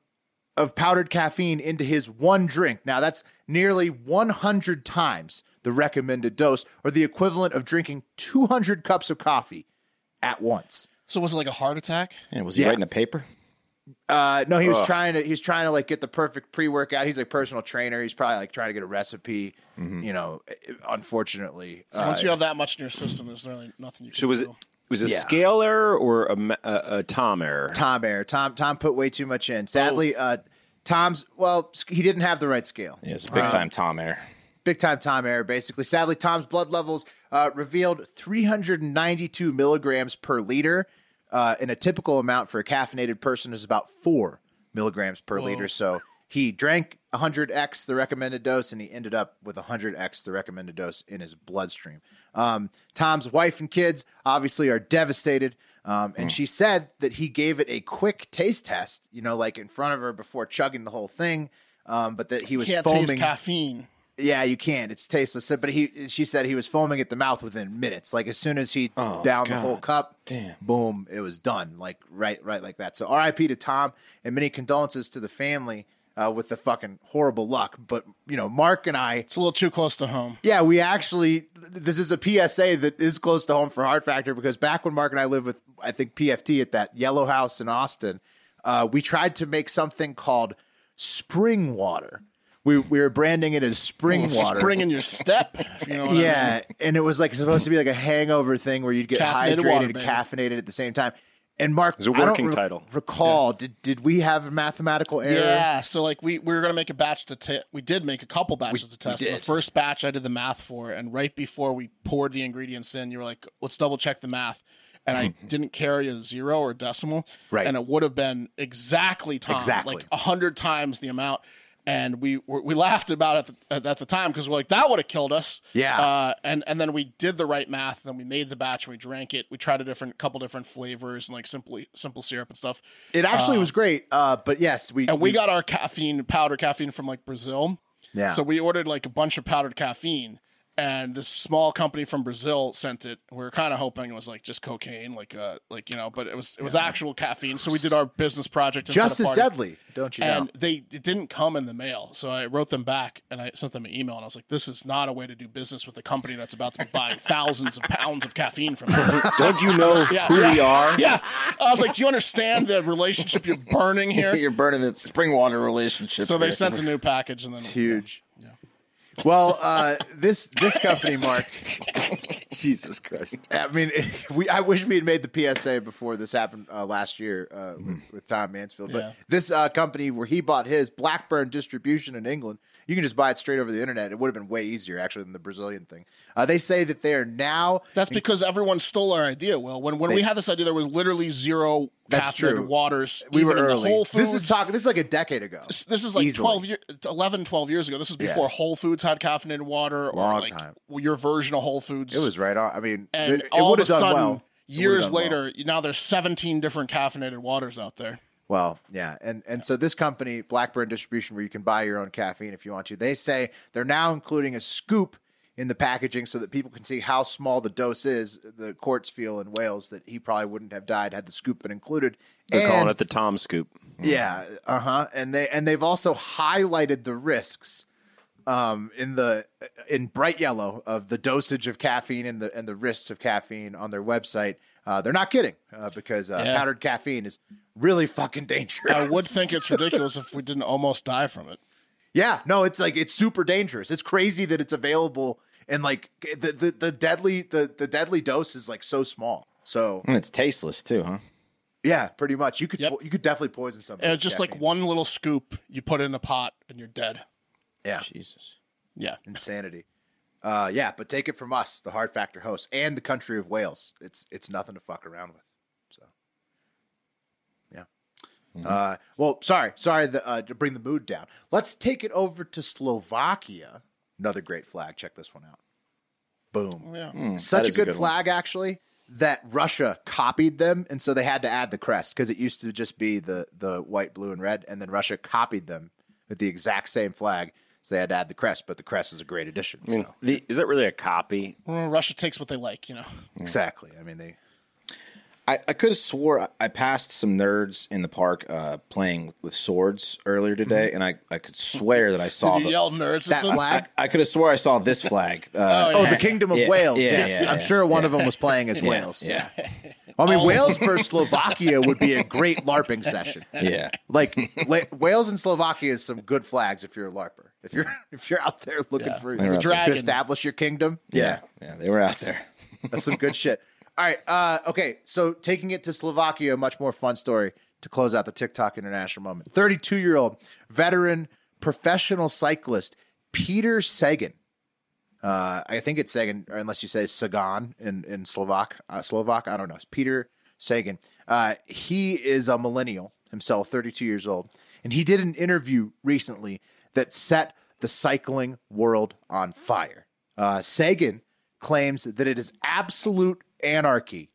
of powdered caffeine into his one drink. Now that's nearly 100 times the recommended dose, or the equivalent of drinking 200 cups of coffee at once. So was it like a heart attack? Yeah, was he Yeah. writing a paper? Uh, no, he was trying to. He's trying to like get the perfect pre workout. He's a personal trainer. He's probably like trying to get a recipe. You know, unfortunately, uh, Once you have that much in your system, there's really nothing you can So was it do. Was a Yeah. scale error or a, a, a Tom error? Tom error. Tom Tom put way too much in. Sadly, uh, Tom's well, he didn't have the right scale. Yeah, it's a big time Tom error. big time Tom error, basically. Sadly, Tom's blood levels uh, revealed 392 milligrams per liter, uh, and a typical amount for a caffeinated person is about four milligrams per liter. So he drank 100x the recommended dose, and he ended up with 100x the recommended dose in his bloodstream. Um, Tom's wife and kids obviously are devastated. Um, and she said that he gave it a quick taste test, you know, like in front of her before chugging the whole thing. Um, but that he was Can't foaming. taste caffeine. Yeah, you can. It's tasteless. But he, she said he was foaming at the mouth within minutes. Like as soon as he downed the whole cup, Damn. boom, it was done. Like right, right, like that. So R.I.P. to Tom, and many condolences to the family uh, with the fucking horrible luck. But you know, Mark and I, It's a little too close to home. yeah, we actually this is a PSA that is close to home for Hard Factor because back when Mark and I lived with I think PFT at that yellow house in Austin, uh, we tried to make something called spring water. We we were branding it as spring water. Spring in your step. you know what I mean. Yeah, and it was like supposed to be like a hangover thing where you'd get Caffeinated hydrated water, and caffeinated at the same time. And Mark, It's a I don't working re- title. Recall, did did we have a mathematical error? Yeah, so like we, we were gonna make a batch to test. We did make a couple batches to test. The first batch I did the math for, and right before we poured the ingredients in, you were like, "Let's double check the math." And I didn't carry a zero or decimal, Right. And it would have been exactly time, Exactly. like a hundred times the amount. And we we laughed about it at the, at the time because we're like that would have killed us. Yeah. Uh, and and then we did the right math. Then we made the batch and we drank it. We tried a different couple different flavors and like simply simple syrup and stuff. It actually was great. Uh, but yes, we And we got our caffeine, powder caffeine from like Brazil. Yeah. So we ordered like a bunch of powdered caffeine, and this small company from Brazil sent it. We were kind of hoping it was like just cocaine, like uh, like you know, but it was it was actual caffeine. So we did our business project. just as deadly, don't you know? And they it didn't come in the mail, so I wrote them back and I sent them an email, and I was like, "This is not a way to do business with a company that's about to be buying thousands of pounds of caffeine from you." Don't you know Yeah, who yeah. we are? Yeah, I was like, "Do you understand the relationship you're burning here?" You're burning the spring water relationship. So they sent a new package, and then It's huge. Well, uh, this this company, Mark. Jesus Christ. I mean, we. I wish we had made the PSA before this happened uh, last year uh, with, with Tom Mansfield. But Yeah. this uh, company where he bought his Blackburn distribution in England, you can just buy it straight over the internet. It would have been way easier actually than the Brazilian thing. Uh, they say that they are now. That's because everyone stole our idea. Well, when when we had this idea, there was literally zero That's caffeinated true. waters. We were early. Whole Foods. This is talk. This is like a decade ago. This is like Easily. 12 years, 11, 12 years ago. This was before Whole Foods had caffeinated water or Long like time. your version of Whole Foods. It was right on. I mean, and it, it all would of have a done sudden, well. Years done well. later, now there's 17 different caffeinated waters out there. Well, yeah, and and so this company, Blackburn Distribution, where you can buy your own caffeine if you want to, they say they're now including a scoop in the packaging so that people can see how small the dose is. The courts feel in Wales that he probably wouldn't have died had the scoop been included. They're calling it the Tom Scoop. yeah, uh huh. And they and they've also highlighted the risks um, in the in bright yellow of the dosage of caffeine and the and the risks of caffeine on their website. Uh, they're not kidding uh, because uh, Yeah. powdered caffeine is really fucking dangerous. I would think it's ridiculous if we didn't almost die from it. Yeah, no, it's like it's super dangerous. It's crazy that it's available and like the the, the deadly the, the deadly dose is like so small. So And it's tasteless too, huh? yeah, pretty much you could Yep. po- you could definitely poison somebody. And with it's just like one little scoop you put in a pot and you're dead. yeah, Jesus. Yeah. insanity. Uh, yeah, but take it from us, the Hard Factor hosts, and the country of Wales. It's it's nothing to fuck around with. So yeah. Uh, well, sorry, sorry the, uh, to bring the mood down. Let's take it over to Slovakia. Another great flag. Check this one out. Boom. Yeah. Such a is a good, good one. flag, actually, that Russia copied them, and so they had to add the crest because it used to just be the the white, blue, and red, and then Russia copied them with the exact same flag, so they had to add the crest. But the crest is a great addition. so. Is that really a copy? Well, Russia takes what they like, you know. Exactly. I mean, they. I, I could have swore I- I passed some nerds in the park uh, playing with, with swords earlier today, and I, I could swear that I saw Did you the, yell nerds That flag? I, I could have swore I saw this flag. Uh, Oh, the Kingdom of Yeah, Wales. yeah, yes, yeah, I'm yeah. sure one of them was playing as Wales. yeah, I mean, Wales versus Slovakia would be a great LARPing session. yeah. Like La- Wales and Slovakia is some good flags if you're a LARPer. If you're if you're out there looking Yeah. for to establish your kingdom, Yeah, yeah, they were out there. That's some good shit. All right. Uh, okay. So taking it to Slovakia, a much more fun story to close out the TikTok international moment. 32 year old veteran professional cyclist Peter Sagan. Uh, I think it's Sagan, or unless you say Sagan in, in Slovak. Uh, Slovak, I don't know. It's Peter Sagan. Uh, he is a millennial himself, 32 years old. And he did an interview recently that set the cycling world on fire. Uh, Sagan claims that it is absolute anarchy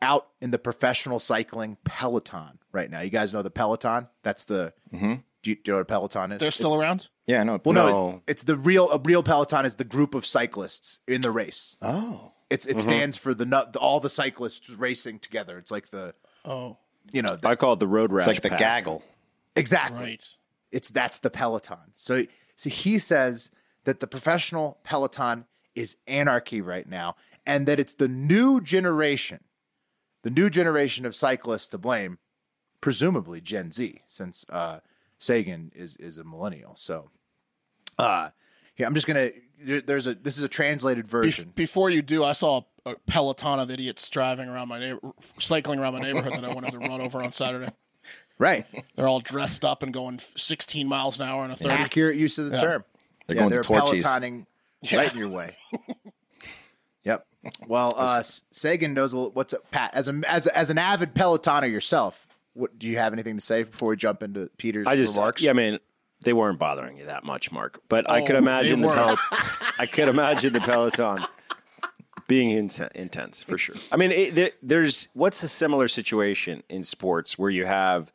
out in the professional cycling peloton right now. You guys know the peloton? That's the. Do, you, do you know what a peloton is? They're still It's- around? Yeah, no. Well, no, No. it- it's the real. A real peloton is the group of cyclists in the race. Oh, It's it stands for the nut all the cyclists racing together. It's like the Oh, you know the, I call it the road rash. it's like the gaggle. exactly. right. It's that's the peloton. So so he says that the professional peloton is anarchy right now, and that it's the new generation, the new generation of cyclists to blame, presumably Gen Z, since uh, Sagan is is a millennial. So, uh, yeah, I'm just gonna. There, there's a this is a translated version. before you do, I saw a peloton of idiots driving around my neighbor, cycling around my neighborhood that I wanted to run over on Saturday. Right, They're all dressed up and going 16 miles an hour on a 30. accurate use of the Yeah. term. They're yeah, going they're to Torchy's. pelotoning right in your way. yep. Well, uh, Sagan knows little, what's up, Pat. As a as as an avid pelotoner yourself, what do you have anything to say before we jump into Peter's I just, remarks? yeah, I mean, they weren't bothering you that much, Mark. But I could Oh, imagine the. Pel- I could imagine the Peloton being inten- intense for sure. I mean, it, there, there's what's a similar situation in sports where you have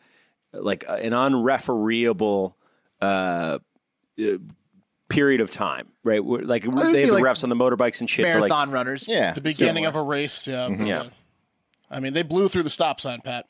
like an unrefereeable uh, uh, period of time, right? Where, like would they be have the like refs on the motorbikes and shit. but, like, marathon runners. Yeah, The beginning Similar. of a race, yeah. Yeah. I mean, they blew through the stop sign, Pat.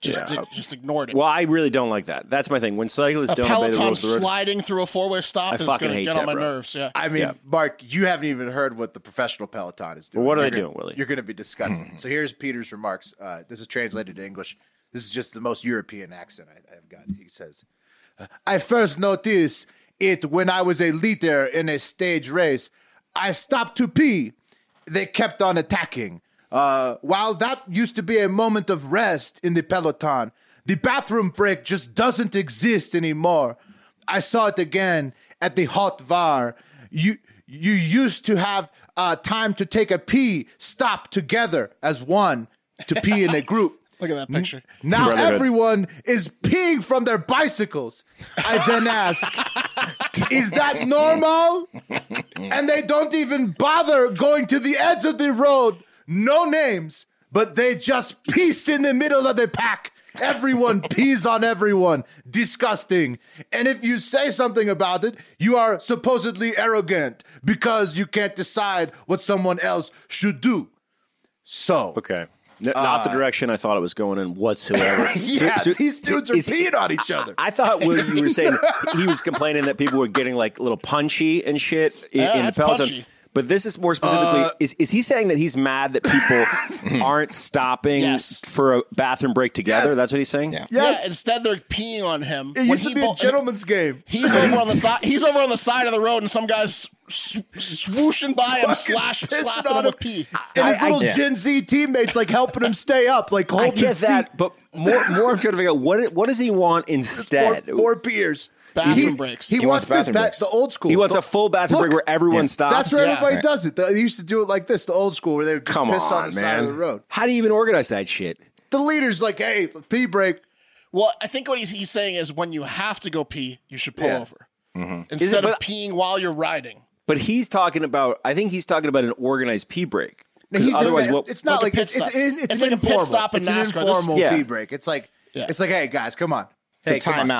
Just Yeah. just ignored it. well, I really don't like that. That's my thing. When cyclists a don't obey the peloton rules of the road, sliding through a four way stop I is fucking going to hate get that, on my bro. nerves. Yeah. I mean, Yeah. Mark, you haven't even heard what the professional peloton is doing. Well, what are You're they gonna- doing, Willie? You're going to be disgusted. so here's Peter's remarks. Uh, this is translated to English. This is just the most European accent I, I've got. He says, I first noticed it when I was a leader in a stage race. I stopped to pee. They kept on attacking. Uh, while that used to be a moment of rest in the peloton, the bathroom break just doesn't exist anymore. I saw it again at the Haut Var. You you used to have uh, time to take a pee, stop together as one to pee in a group. Look at that hmm? picture. Now Brotherhood. everyone is peeing from their bicycles. I then ask, is that normal? And they don't even bother going to the edge of the road. No names, but they just piece in the middle of the pack. Everyone pees on everyone. Disgusting. And if you say something about it, you are supposedly arrogant because you can't decide what someone else should do. So, Okay. N- not the uh, direction I thought it was going in whatsoever. yeah, So- so- these dudes are peeing on each other. I thought Will, you were saying he was complaining that people were getting like a little punchy and shit in, Yeah, in the peloton. punchy. But this is more specifically Uh, is is he saying that he's mad that people aren't stopping Yes. for a bathroom break together? Yes. That's what he's saying? Yeah. Yes. Yeah, instead they're peeing on him. It when used he to be a gentleman's game. He's over on the side. He's over on the side of the road, and some guys s- swooshing by him, slash pissing slapping on him with him. pee. And his I- I- little yeah. Gen Z teammates like helping him stay up, like I holding get his seat. that, but more more I'm trying to figure out what what does he want More, instead? more beers. Bathroom he, breaks. He, He wants, wants this bathroom ba- the old school. He wants a full bathroom break where everyone stops. That's where Yeah. everybody Right. does it. They used to do it like this, the old school, where they would just Come piss on, on the man. side of the road. How do you even organize that shit? The leader's like, "Hey, pee break." Well, I think what he's, he's saying is when you have to go pee, you should pull Yeah. over mm-hmm. Is it- instead of but- peeing while you're riding. But he's talking about. I think he's talking about an organized pee break. No, 'Cause he's just otherwise, saying- what, it's not Like like, a it's pit it's, stop. in, it's, It's an like a pit informal. stop in it's an NASCAR. This- informal Yeah. pee break. It's like Yeah. it's like, hey guys, come on. Hey, It's a come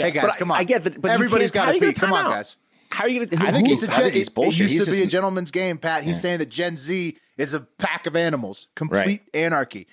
timeout. Hey guys, come on. I get that, but everybody's got to pee. Come on, out? guys. how are you going to? I think he's- a I think he's bullshit. It used He's to be a gentleman's game, Pat. He's saying that Gen Z is a pack of animals, complete Right. anarchy,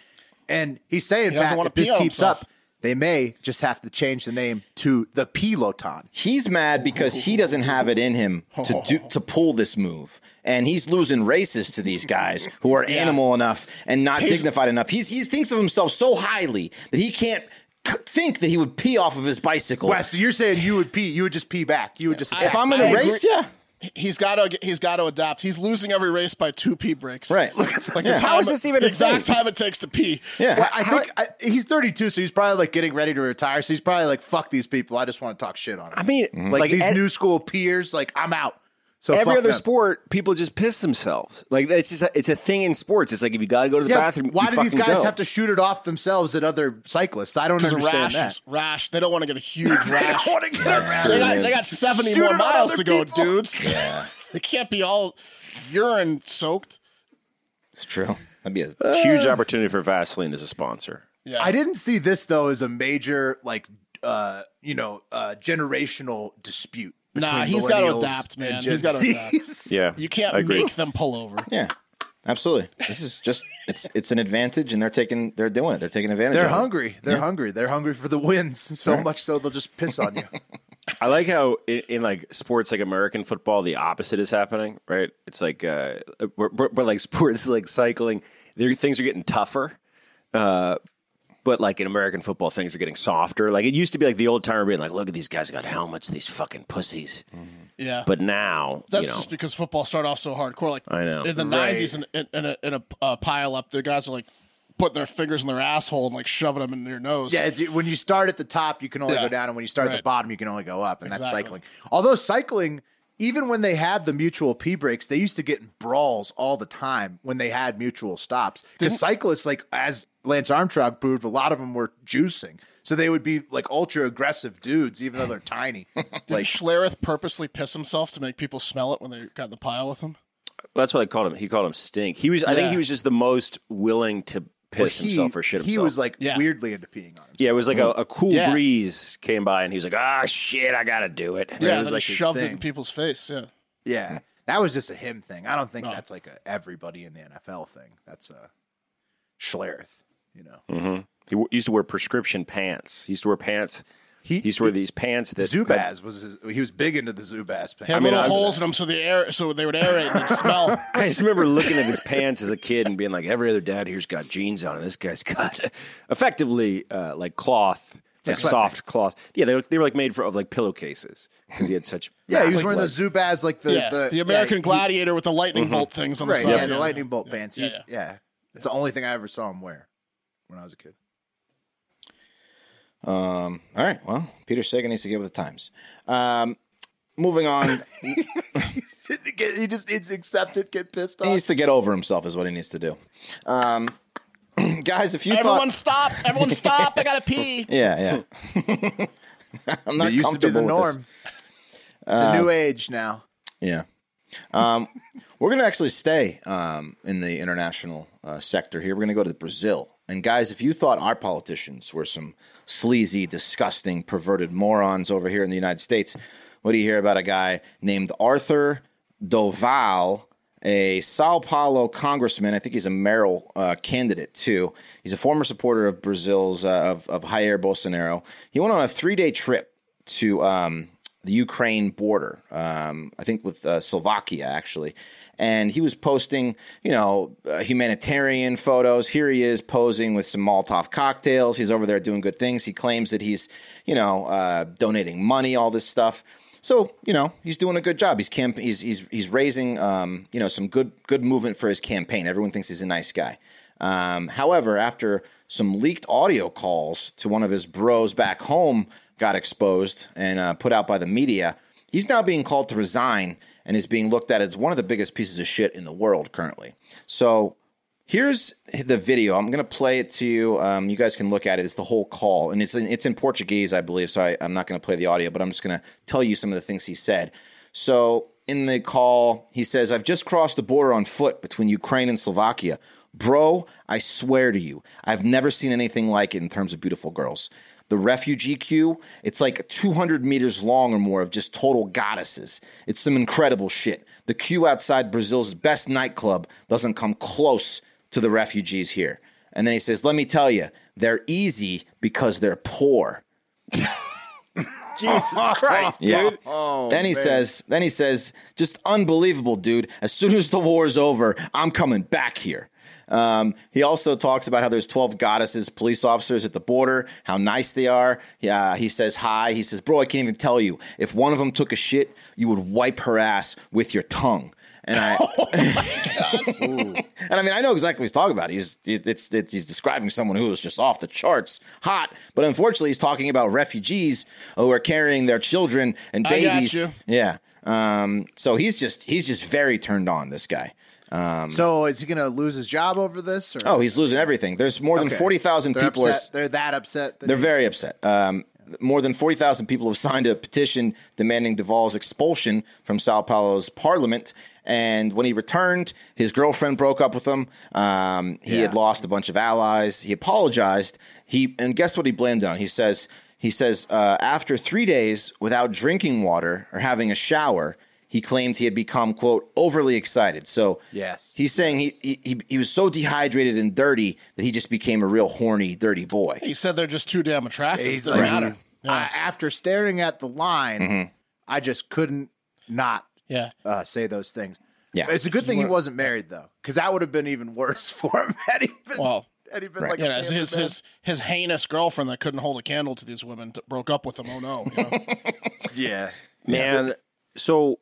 and he's saying, doesn't Pat, if this keeps himself. up, they may just have to change the name to the Piloton. He's mad because he doesn't have it in him to do to pull this move, and he's losing races to these guys who are animal enough and not dignified enough. He's he thinks of himself so highly that he can't think that he would pee off of his bicycle. Wes, so you're saying you would pee, you would just pee back, you would just. if I'm in I a agree. race, yeah, He's got to he's got to adapt. He's losing every race by two pee breaks. right. Like Yeah. How is this even the exact thing? time it takes to pee? Yeah. Well, I think I, he's 32, so he's probably like getting ready to retire. So he's probably like, "Fuck these people! I just want to talk shit on them." I mean, like, like, these ed- new school peers, like I'm out. So every other them. sport, people just piss themselves. Like it's just a, it's a thing in sports. It's like if you got to go to the Yeah, bathroom, why you do these guys go. have to shoot it off themselves at other cyclists? I don't Because of understand rash, that. rash. They don't want to get a huge rash. they, wanna get they, got, they got seventy Shoot more miles to go, people. dudes. Yeah, they can't be all urine soaked. It's true. That'd be a Huge opportunity for Vaseline as a sponsor. Yeah, I didn't see this though as a major like uh you know uh generational dispute. Nah, he's gotta adapt, man. He's gotta adapt. Yeah, You can't I agree. make them pull over. yeah. Absolutely. This is just it's it's an advantage and they're taking they're doing it. They're taking advantage They're of it. hungry. They're hungry. They're hungry for the wins so much so they'll just piss on you. I like how in, in like sports like American football, the opposite is happening. Right? It's like, uh, but, but but, like sports like cycling, there things are getting tougher. Uh, but like in American football, things are getting softer. Like it used to be like the old timer being like, "Look at these guys got helmets, these fucking pussies." Yeah, But now, that's you know, just because football started off so hardcore. Like I know. in the Right. '90s, in, in, in a, in a uh, pile up, the guys are like putting their fingers in their asshole and like shoving them in their nose. Yeah, it's- when you start at the top, you can only Yeah. go down, and when you start at Right. the bottom, you can only go up, and that's Exactly. cycling. Although cycling, even when they had the mutual P breaks, they used to get in brawls all the time when they had mutual stops. Because cyclists, like as Lance Armstrong proved, a lot of them were juicing, so they would be like ultra aggressive dudes, even though they're tiny. Did like Schlereth purposely piss himself to make people smell it when they got in the pile with him? Well, that's what I called him. He called him stink. He was. I think he was just the most willing to piss he, himself or shit himself. he was like Yeah. weirdly into peeing on himself. Yeah, it was like a, a cool Yeah. breeze came by, and he was like, "Ah, shit, I gotta do it." Yeah, was and then like shoved it in people's face. Yeah, Yeah, that was just a him thing. I don't think that's like a everybody in the NFL thing. That's a Schlereth, you know. He w- used to wear prescription pants. He used to wear pants. He, He- used to wear these pants that Zubaz was his, he was big into the Zubaz he pants. had mean, little I was- holes in them so the air so they would aerate and smell. I just remember looking at his pants as a kid and being like, every other dad here's got jeans on, and this guy's got effectively uh, like cloth, like Yeah, soft sweatpants. cloth. Yeah, they were, they were like made for of like pillowcases because he had such. yeah, he was wearing legs. the Zubaz like the yeah, the, the, American yeah, he- Gladiator with the lightning bolt things on the right? side. Yeah, the lightning bolt pants. Yeah, He's, yeah, it's the only thing I ever saw him wear when I was a kid. Um, all right. Well, Peter Sagan needs to get with the times. Um, moving on, he just needs to accept it, get pissed he needs to get over himself, is what he needs to do. Um, guys, if you Everyone thought, stop! Everyone stop! I gotta pee. yeah, yeah, I'm not It used to be the comfortable with this. norm. It's a new age now. Yeah. Um, we're going to actually stay um, in the international uh, sector here. We're going to go to Brazil. And guys, if you thought our politicians were some sleazy, disgusting, perverted morons over here in the United States, what do you hear about a guy named Arthur do Val, a Sao Paulo congressman? I think he's a mayoral uh, candidate too. He's a former supporter of Brazil's uh, of, of Jair Bolsonaro. He went on a three day trip to um, the Ukraine border. Um, I think with uh, Slovakia actually, and he was posting, you know, uh, humanitarian photos. Here he is posing with some Molotov cocktails. He's over there doing good things. He claims that he's, you know, uh, donating money, all this stuff. So you know he's doing a good job. He's camp- he's he's he's raising um, you know some good good movement for his campaign. Everyone thinks he's a nice guy. Um, however, after some leaked audio calls to one of his bros back home got exposed and uh, put out by the media, he's now being called to resign and is being looked at as one of the biggest pieces of shit in the world currently. So here's the video. I'm going to play it to you. Um, you guys can look at it. It's the whole call, and it's in, it's in Portuguese, I believe. So I, I'm not going to play the audio, but I'm just going to tell you some of the things he said. So in the call, he says, "I've just crossed the border on foot between Ukraine and Slovakia." Bro, I swear to you, I've never seen anything like it in terms of beautiful girls. The refugee queue, it's like 200 meters long or more of just total goddesses. It's some incredible shit. The queue outside Brazil's best nightclub doesn't come close to the refugees here. And then he says, Let me tell you, they're easy because they're poor. Jesus Christ, dude. Yeah. Oh, then he man. says, then he says, just unbelievable, dude. As soon as the war is over, I'm coming back here. Um, he also talks about how there's 12 goddesses, police officers at the border, how nice they are. Yeah, he says hi. He says, bro, I can't even tell you. If one of them took a shit, you would wipe her ass with your tongue. And I, and I mean, I know exactly what he's talking about. He's it's, it's he's describing someone who is just off the charts hot, but unfortunately, he's talking about refugees who are carrying their children and babies. Yeah. Um. So he's just he's just very turned on. This guy. So is he going to lose his job over this? Or? Oh, he's losing everything. There's more than Okay. forty thousand people. Are. They're that upset. that they're very upset. Um, more than 40,000 people have signed a petition demanding do Val's expulsion from Sao Paulo's parliament. And when he returned, his girlfriend broke up with him. Um, he had lost a bunch of allies. He apologized. He and guess what he blamed it on? He says he says uh, after three days without drinking water or having a shower, he claimed he had become quote overly excited. So Yes. he's saying he, he he he was so dehydrated and dirty that he just became a real horny, dirty boy. He said they're just too damn attractive. He's Doesn't like, matter. I, after staring at the line, Mm-hmm. I just couldn't not Yeah. uh, say those things. Yeah. it's a good thing he wasn't married though, because that would have been even worse for him. Had he been, Well, had he been Right. like you a know, his his, his his heinous girlfriend that couldn't hold a candle to these women t- broke up with him. Oh no! You know? yeah. Man, so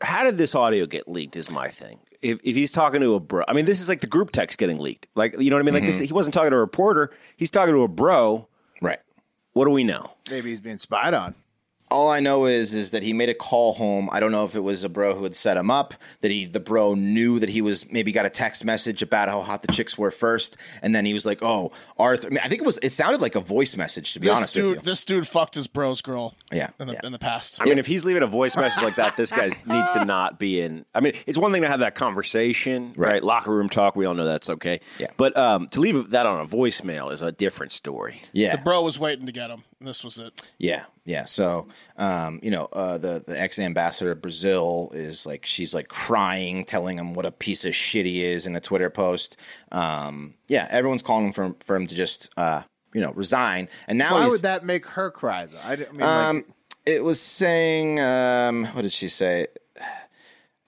how did this audio get leaked? Is my thing. If, if he's talking to a bro, I mean, this is like the group text getting leaked. Like, you know what I mean? Like, this, mm-hmm. he wasn't talking to a reporter. He's talking to a bro. Right. What do we know? Maybe he's being spied on. All I know is is that he made a call home. I don't know if it was a bro who had set him up. That he, the bro, knew that he was maybe got a text message about how hot the chicks were first, and then he was like, "Oh, Arthur." I, mean, I think it was. It sounded like a voice message, to be this honest dude, with you. this dude fucked his bro's girl. Yeah, in the yeah. in the past. I mean, if he's leaving a voice message like that, this guy needs to not be in. I mean, it's one thing to have that conversation, right? Right. Locker room talk, we all know that's okay. Yeah. But um, to leave that on a voicemail is a different story. Yeah, the bro was waiting to get him. This was it. Yeah, yeah. So, um, you know, uh, the the ex ambassador of Brazil is like she's like crying, telling him what a piece of shit he is in a Twitter post. Um, yeah, everyone's calling him, for him to just uh, you know resign. And now Why would that make her cry though? I, I mean, um, like, it was saying um, what did she say?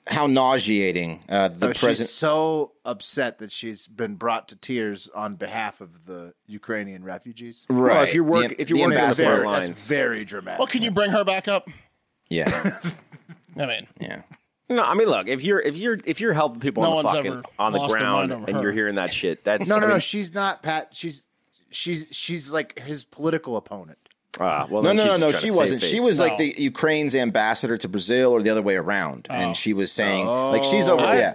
How nauseating uh, the oh, she's president. so upset that she's been brought to tears on behalf of the Ukrainian refugees. Right. Well, if you're work- The- if you're the working on the ambassador- front Very, lines. that's very dramatic. Well, can you bring her back up? Yeah, I mean, yeah. No, I mean, look, if you're if you're if you're helping people No on the fucking on the ground and her. you're hearing that shit, that's No, no, I no. She's not Pat. She's she's she's like his political opponent. Ah, well, No, no, no, no. She wasn't. save She face. was like the Ukraine's ambassador to Brazil, or the other way around. Oh. And she was saying, like, she's over. I- yeah,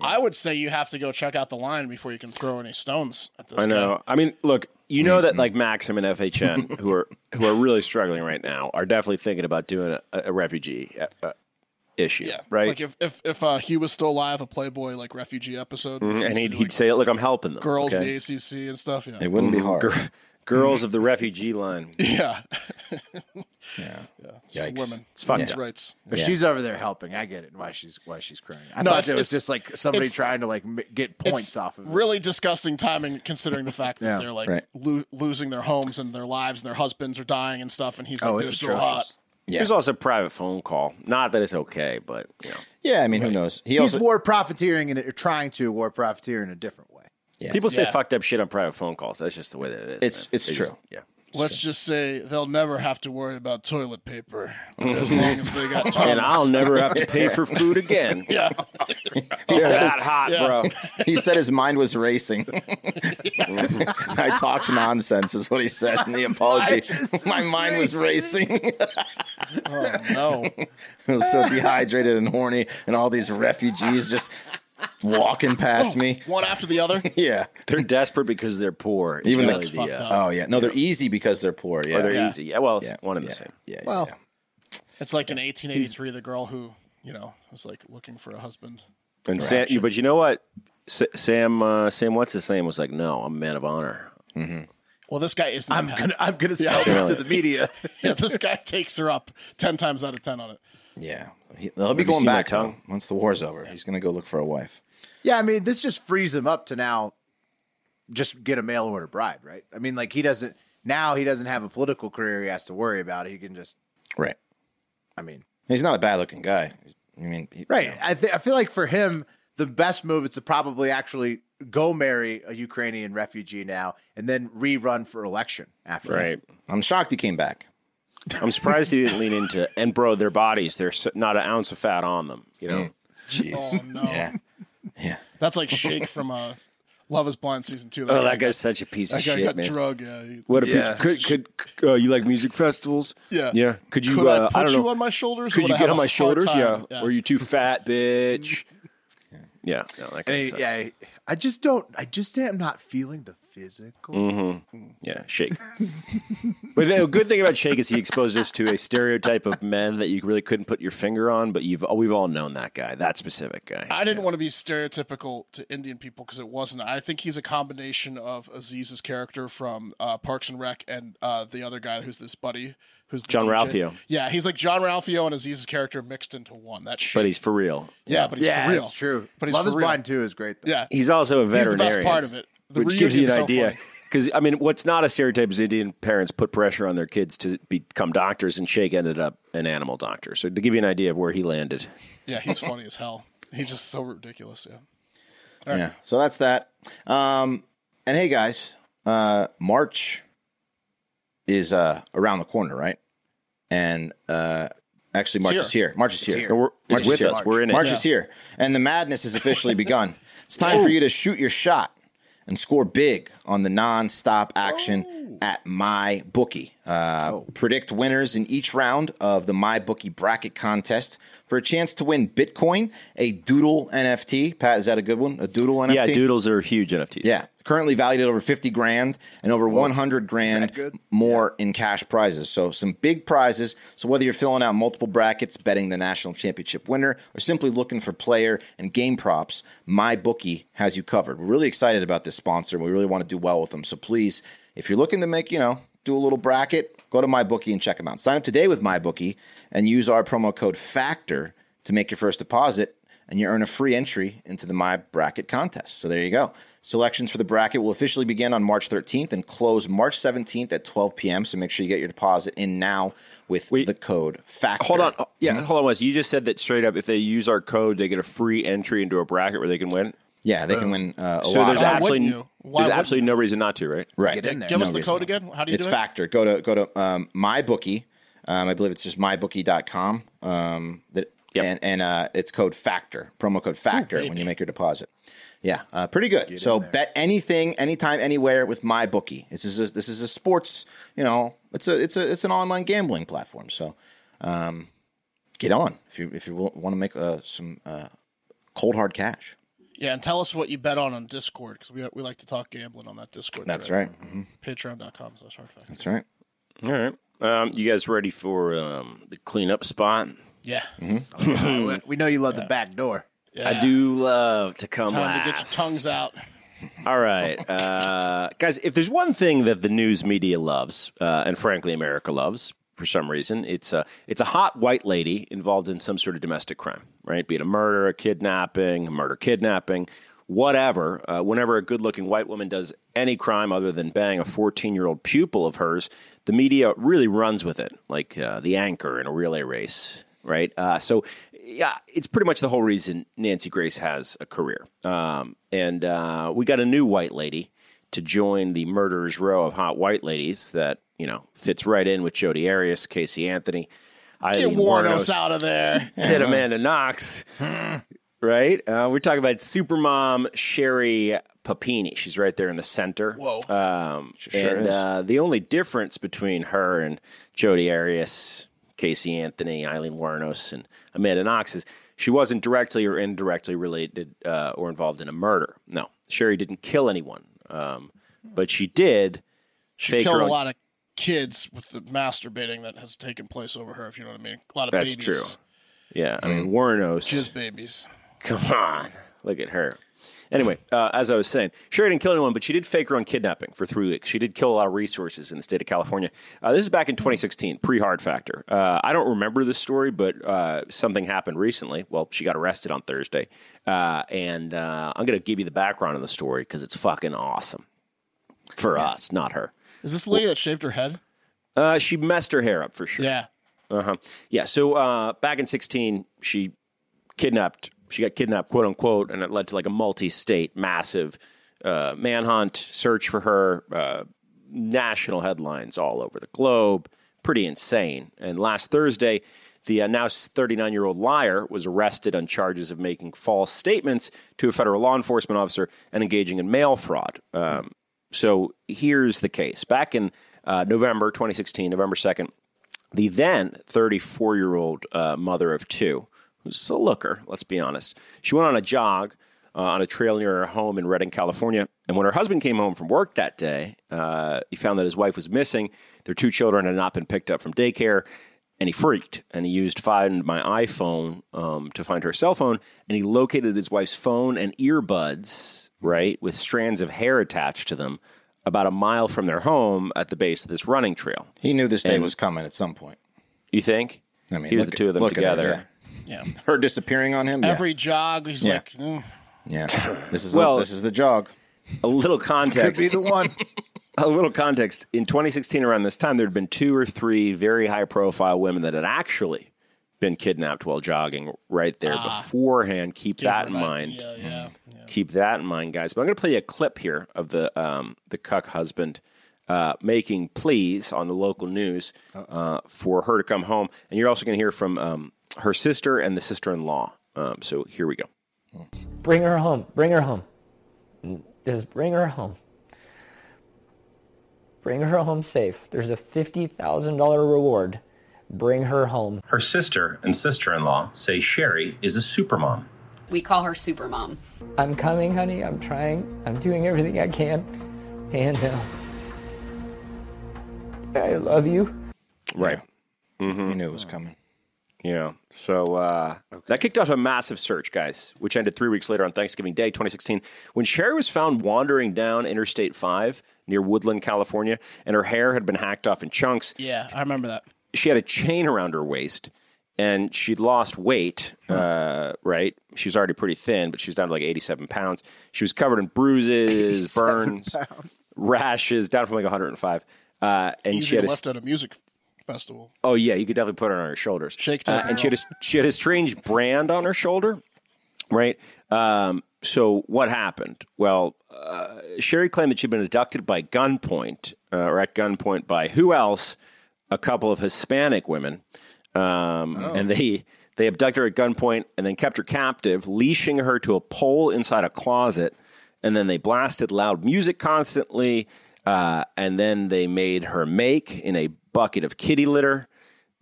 I would say you have to go check out the line before you can throw any stones at this. I know. I mean, look, you know that like Maxim and FHM, who are who are really struggling right now, are definitely thinking about doing a, a refugee uh, uh, issue, Yeah, right? Like if if if uh, he was still alive, a Playboy like refugee episode, and he'd, like, he'd say, "Look, I'm helping them." girls okay? the ACC and stuff. Yeah, it wouldn't be hard. Gir- girls of the refugee line. yeah, Yeah. It's Yikes. women. It's fucked Women's up. rights. But Yeah. she's over there helping. I get it. Why she's why she's crying. I No, thought it was just like somebody trying to like get points It's off of it. really disgusting timing, considering the fact that Yeah, they're like right. lo- losing their homes and their lives, and their husbands are dying and stuff. And he's oh, like, Oh, "They're it's so hot." atrocious. Yeah. There's also a private phone call. Not that it's okay, but you know, Yeah, I mean, who knows? He He's also war profiteering and trying to war profiteer in a different way. People say Yeah. fucked up shit on private phone calls. That's just the way that it is. It's- man. it's They true. just- yeah. Let's just say they'll never have to worry about toilet paper mm-hmm. as long as they got tons. And I'll never have to pay for food again. yeah. he said his, that hot, yeah. bro. he said his mind was racing. I talked nonsense, is what he said in the apology. My mind was racing. Oh no. I was so dehydrated and horny, and all these refugees just walking past me. One after the other. Yeah. They're desperate because they're poor. It's Even really that's the, fucked uh. Oh yeah. No, they're easy because they're poor. Yeah. Or they're Yeah. easy. Yeah, well, it's yeah. one and yeah. the same. Yeah. yeah, Well, yeah. It's like in 1883, the girl who, you know, was like looking for a husband. And Sam, but you know what? S- Sam, uh, Sam, what's his name? Was like, no, I'm a man of honor. Well, this guy isn't. I'm gonna I'm gonna sell this to the media. Yeah, this guy takes her up ten times out of ten on it. Yeah. He, they'll be Have you going back tongue? though, once the war's over. He's going to go look for a wife. Yeah, I mean, this just frees him up to now just get a mail order bride, right? I mean, like he doesn't now he doesn't have a political career he has to worry about. He can just Right. I mean, He's not a bad looking guy. I mean, he, right. I th- I feel like for him the best move is to probably actually go marry a Ukrainian refugee now and then rerun for election after that. Right. I'm shocked he came back. I'm surprised he didn't lean into and bro, their bodies. There's not an ounce of fat on them. You know. Jeez. Oh no, Yeah. Yeah. that's like Shake from uh, Love Is Blind season two. Oh, guy that guy's such a piece got, of that guy shit, got man. drug. Yeah, he- What if Yeah. you could could uh, you like music festivals? Yeah. yeah. Could you? Could uh, I put don't you know. on my shoulders? Could you I get on my shoulders? time? Yeah. Or you too fat, bitch? Yeah. No, that guy And he- sucks. yeah, I just don't. I just am not feeling the physical. Yeah, Shake. but the good thing about Shake is he exposed us to a stereotype of men that you really couldn't put your finger on, but you've oh, we've all known that guy, that specific guy. I didn't want to be stereotypical to Indian people because it wasn't. I think he's a combination of Aziz's character from uh, Parks and Rec and uh, the other guy who's this buddy, who's John DJ. Ralphio. Yeah, he's like Jean-Ralphio and Aziz's character mixed into one. That's shit. but he's for real. yeah, but he's yeah, for real. it's true. But he's Love for is real. Blind too is great. Though. Yeah, He's also a He's the veterinarian. best part of it. The which gives you an so idea. funny. Because I mean, what's not a stereotype is Indian parents put pressure on their kids to become doctors, and Shake ended up an animal doctor. So to give you an idea of where he landed, Yeah, he's funny as hell. He's just so ridiculous. Yeah. Yeah. So that's that. Um, and hey guys, uh, March is uh, around the corner, right? And uh, actually, March here. is here. March is here. here. And we're, March it's is with here. us. We're in it. March is here, and the madness has officially begun. It's time for you to shoot your shot and score big on the non-stop action oh. at my bookie. Uh, Predict winners in each round of the MyBookie bracket contest for a chance to win Bitcoin, a Doodle NFT. Pat, is that a good one? A Doodle NFT? Yeah, doodles are huge NFTs. Yeah, currently valued at over 50 grand and over 100 grand more in cash prizes. So some big prizes. So whether you're filling out multiple brackets, betting the national championship winner, or simply looking for player and game props, MyBookie has you covered. We're really excited about this sponsor. and We really want to do well with them. So please, if you're looking to make, you know, do a little bracket, go to MyBookie and check them out. Sign up today with MyBookie and use our promo code FACTOR to make your first deposit and you earn a free entry into the My Bracket contest. So there you go. Selections for the bracket will officially begin on March 13th and close March 17th at 12 p.m. So make sure you get your deposit in now with Wait. the code FACTOR. Hold on. Yeah, mm-hmm. hold on, Wes. You just said that straight up. If they use our code, they get a free entry into a bracket where they can win. Yeah, they can win uh, a So lot. there's Why of- absolutely wouldn't you? Why there's wouldn't absolutely no reason not to, right? right. Get in there. Give us the reason code not. again. How do you do it? it's Factor. Go to go to um, MyBookie. Um, I believe it's just mybookie.com. Um, that Yep. and and uh, it's code Factor, promo code Factor when you make your deposit. Yeah, uh, pretty good. so bet anything, anytime, anywhere with MyBookie. This is a, this is a sports. You know, it's a it's a it's an online gambling platform. So um, get on if you if you want to make uh, some uh, cold hard cash. It? Yeah, and tell us what you bet on on Discord because we, we like to talk gambling on that Discord. That's thread. right. Mhm. Patreon.com slash hard facts. That's right. All right. Um, you guys ready for um, the cleanup spot? Yeah. We- we know you love the back door. yeah. I do love to come Time to get your tongues out. All right, uh, guys. If there's one thing that the news media loves, uh, and frankly America loves for some reason, it's a it's a hot white lady involved in some sort of domestic crime, right? Be it a murder, a kidnapping, a murder, kidnapping. whatever. Uh, whenever a good looking white woman does any crime other than bang a 14 year old pupil of hers, the media really runs with it, like uh, the anchor in a relay race, right? Uh, so, yeah, it's pretty much the whole reason Nancy Grace has a career. Um, and uh, we got a new white lady to join the murderers row of hot white ladies that, you know, fits right in with Jodi Arias, Casey Anthony. Get Aileen Wuornos out of there. Ted Amanda Knox, right? Uh, we're talking about supermom Sherri Papini. She's right there in the center. Whoa. Um, sure and uh, the only difference between her and Jodi Arias, Casey Anthony, Aileen Wuornos, and Amanda Knox is she wasn't directly or indirectly related uh, or involved in a murder. No, Sherri didn't kill anyone, um, but she did. She killed a lot of kids with the masturbating that has taken place over her, if you know what I mean. A lot of That's babies. true. Yeah, I mean Wuornos. Jizz babies. Come on. Look at her. Anyway, uh, as I was saying, Sherri didn't kill anyone, but she did fake her own kidnapping for three weeks. She did kill a lot of resources in the state of California. Uh, this is back in 2016, pre Hard Factor. Uh, I don't remember this story, but uh, something happened recently. Well, she got arrested on Thursday. Uh, and uh, I'm going to give you the background of the story because it's fucking awesome for us, not her. Is this the lady that shaved her head? Uh, she messed her hair up for sure. Yeah. Uh huh. Yeah. So uh, back in 16, she kidnapped. She got kidnapped, quote unquote, and it led to like a multi-state, massive uh, manhunt, search for her, uh, national headlines all over the globe. Pretty insane. And last Thursday, the uh, now 39-year-old liar was arrested on charges of making false statements to a federal law enforcement officer and engaging in mail fraud. Um, so here's the case. Back in uh, November 2016, November 2nd, the then 34 year old uh, mother of two, who's a looker, let's be honest, she went on a jog uh, on a trail near her home in Redding, California. And when her husband came home from work that day, uh, he found that his wife was missing. Their two children had not been picked up from daycare. And he freaked and he used Find My iPhone um, to find her cell phone. And he located his wife's phone and earbuds, right, with strands of hair attached to them about a mile from their home at the base of this running trail. He knew this day And- was coming at some point. You think? I mean, here's look the two at- of them at her, together. Yeah. Her disappearing on him. Yeah. Every jog, he's Yeah. like, mm. yeah. This is Well- the, this is the jog. A little context. Could context. be the one. a little context. In 2016, around this time, there had been two or three very high-profile women that had actually been kidnapped while jogging right there beforehand. Keep that in mind. idea, Yeah. yeah. Keep that in mind, guys. But I'm going to play you a clip here of the um, the cuck husband uh, making pleas on the local news uh, for her to come home, and you're also going to hear from um, her sister and the sister-in-law. Um, so here we go. Bring her home. Bring her home. Just bring her home. Bring her home safe. There's a $50,000 reward. Bring her home. Her sister and sister-in-law say Sherri is a supermom. We call her Supermom. I'm coming, honey. I'm trying. I'm doing everything I can. And uh, I love you. Right. He knew it was coming. Yeah. So uh, that kicked off a massive search, guys, which ended three weeks later on Thanksgiving Day, 2016, when Sherri was found wandering down Interstate 5 near Woodland, California, and her hair had been hacked off in chunks. Yeah, I remember that. She had a chain around her waist, and she'd lost weight, uh, right? She was already pretty thin, but she was down to like 87 pounds. She was covered in bruises, burns, rashes, down from like 105. Uh, and Easy she had to a, left at a music festival. Oh yeah, you could definitely put it on her shoulders. Shake, uh, and she had a, she had a strange brand on her shoulder, right? Um, so what happened? Well, uh, Sherri claimed that she'd been abducted by gunpoint, uh, or at gunpoint by who else? A couple of Hispanic women, um, and they they abducted her at gunpoint and then kept her captive, leashing her to a pole inside a closet, and then they blasted loud music constantly. Uh, and then they made her make in a bucket of kitty litter.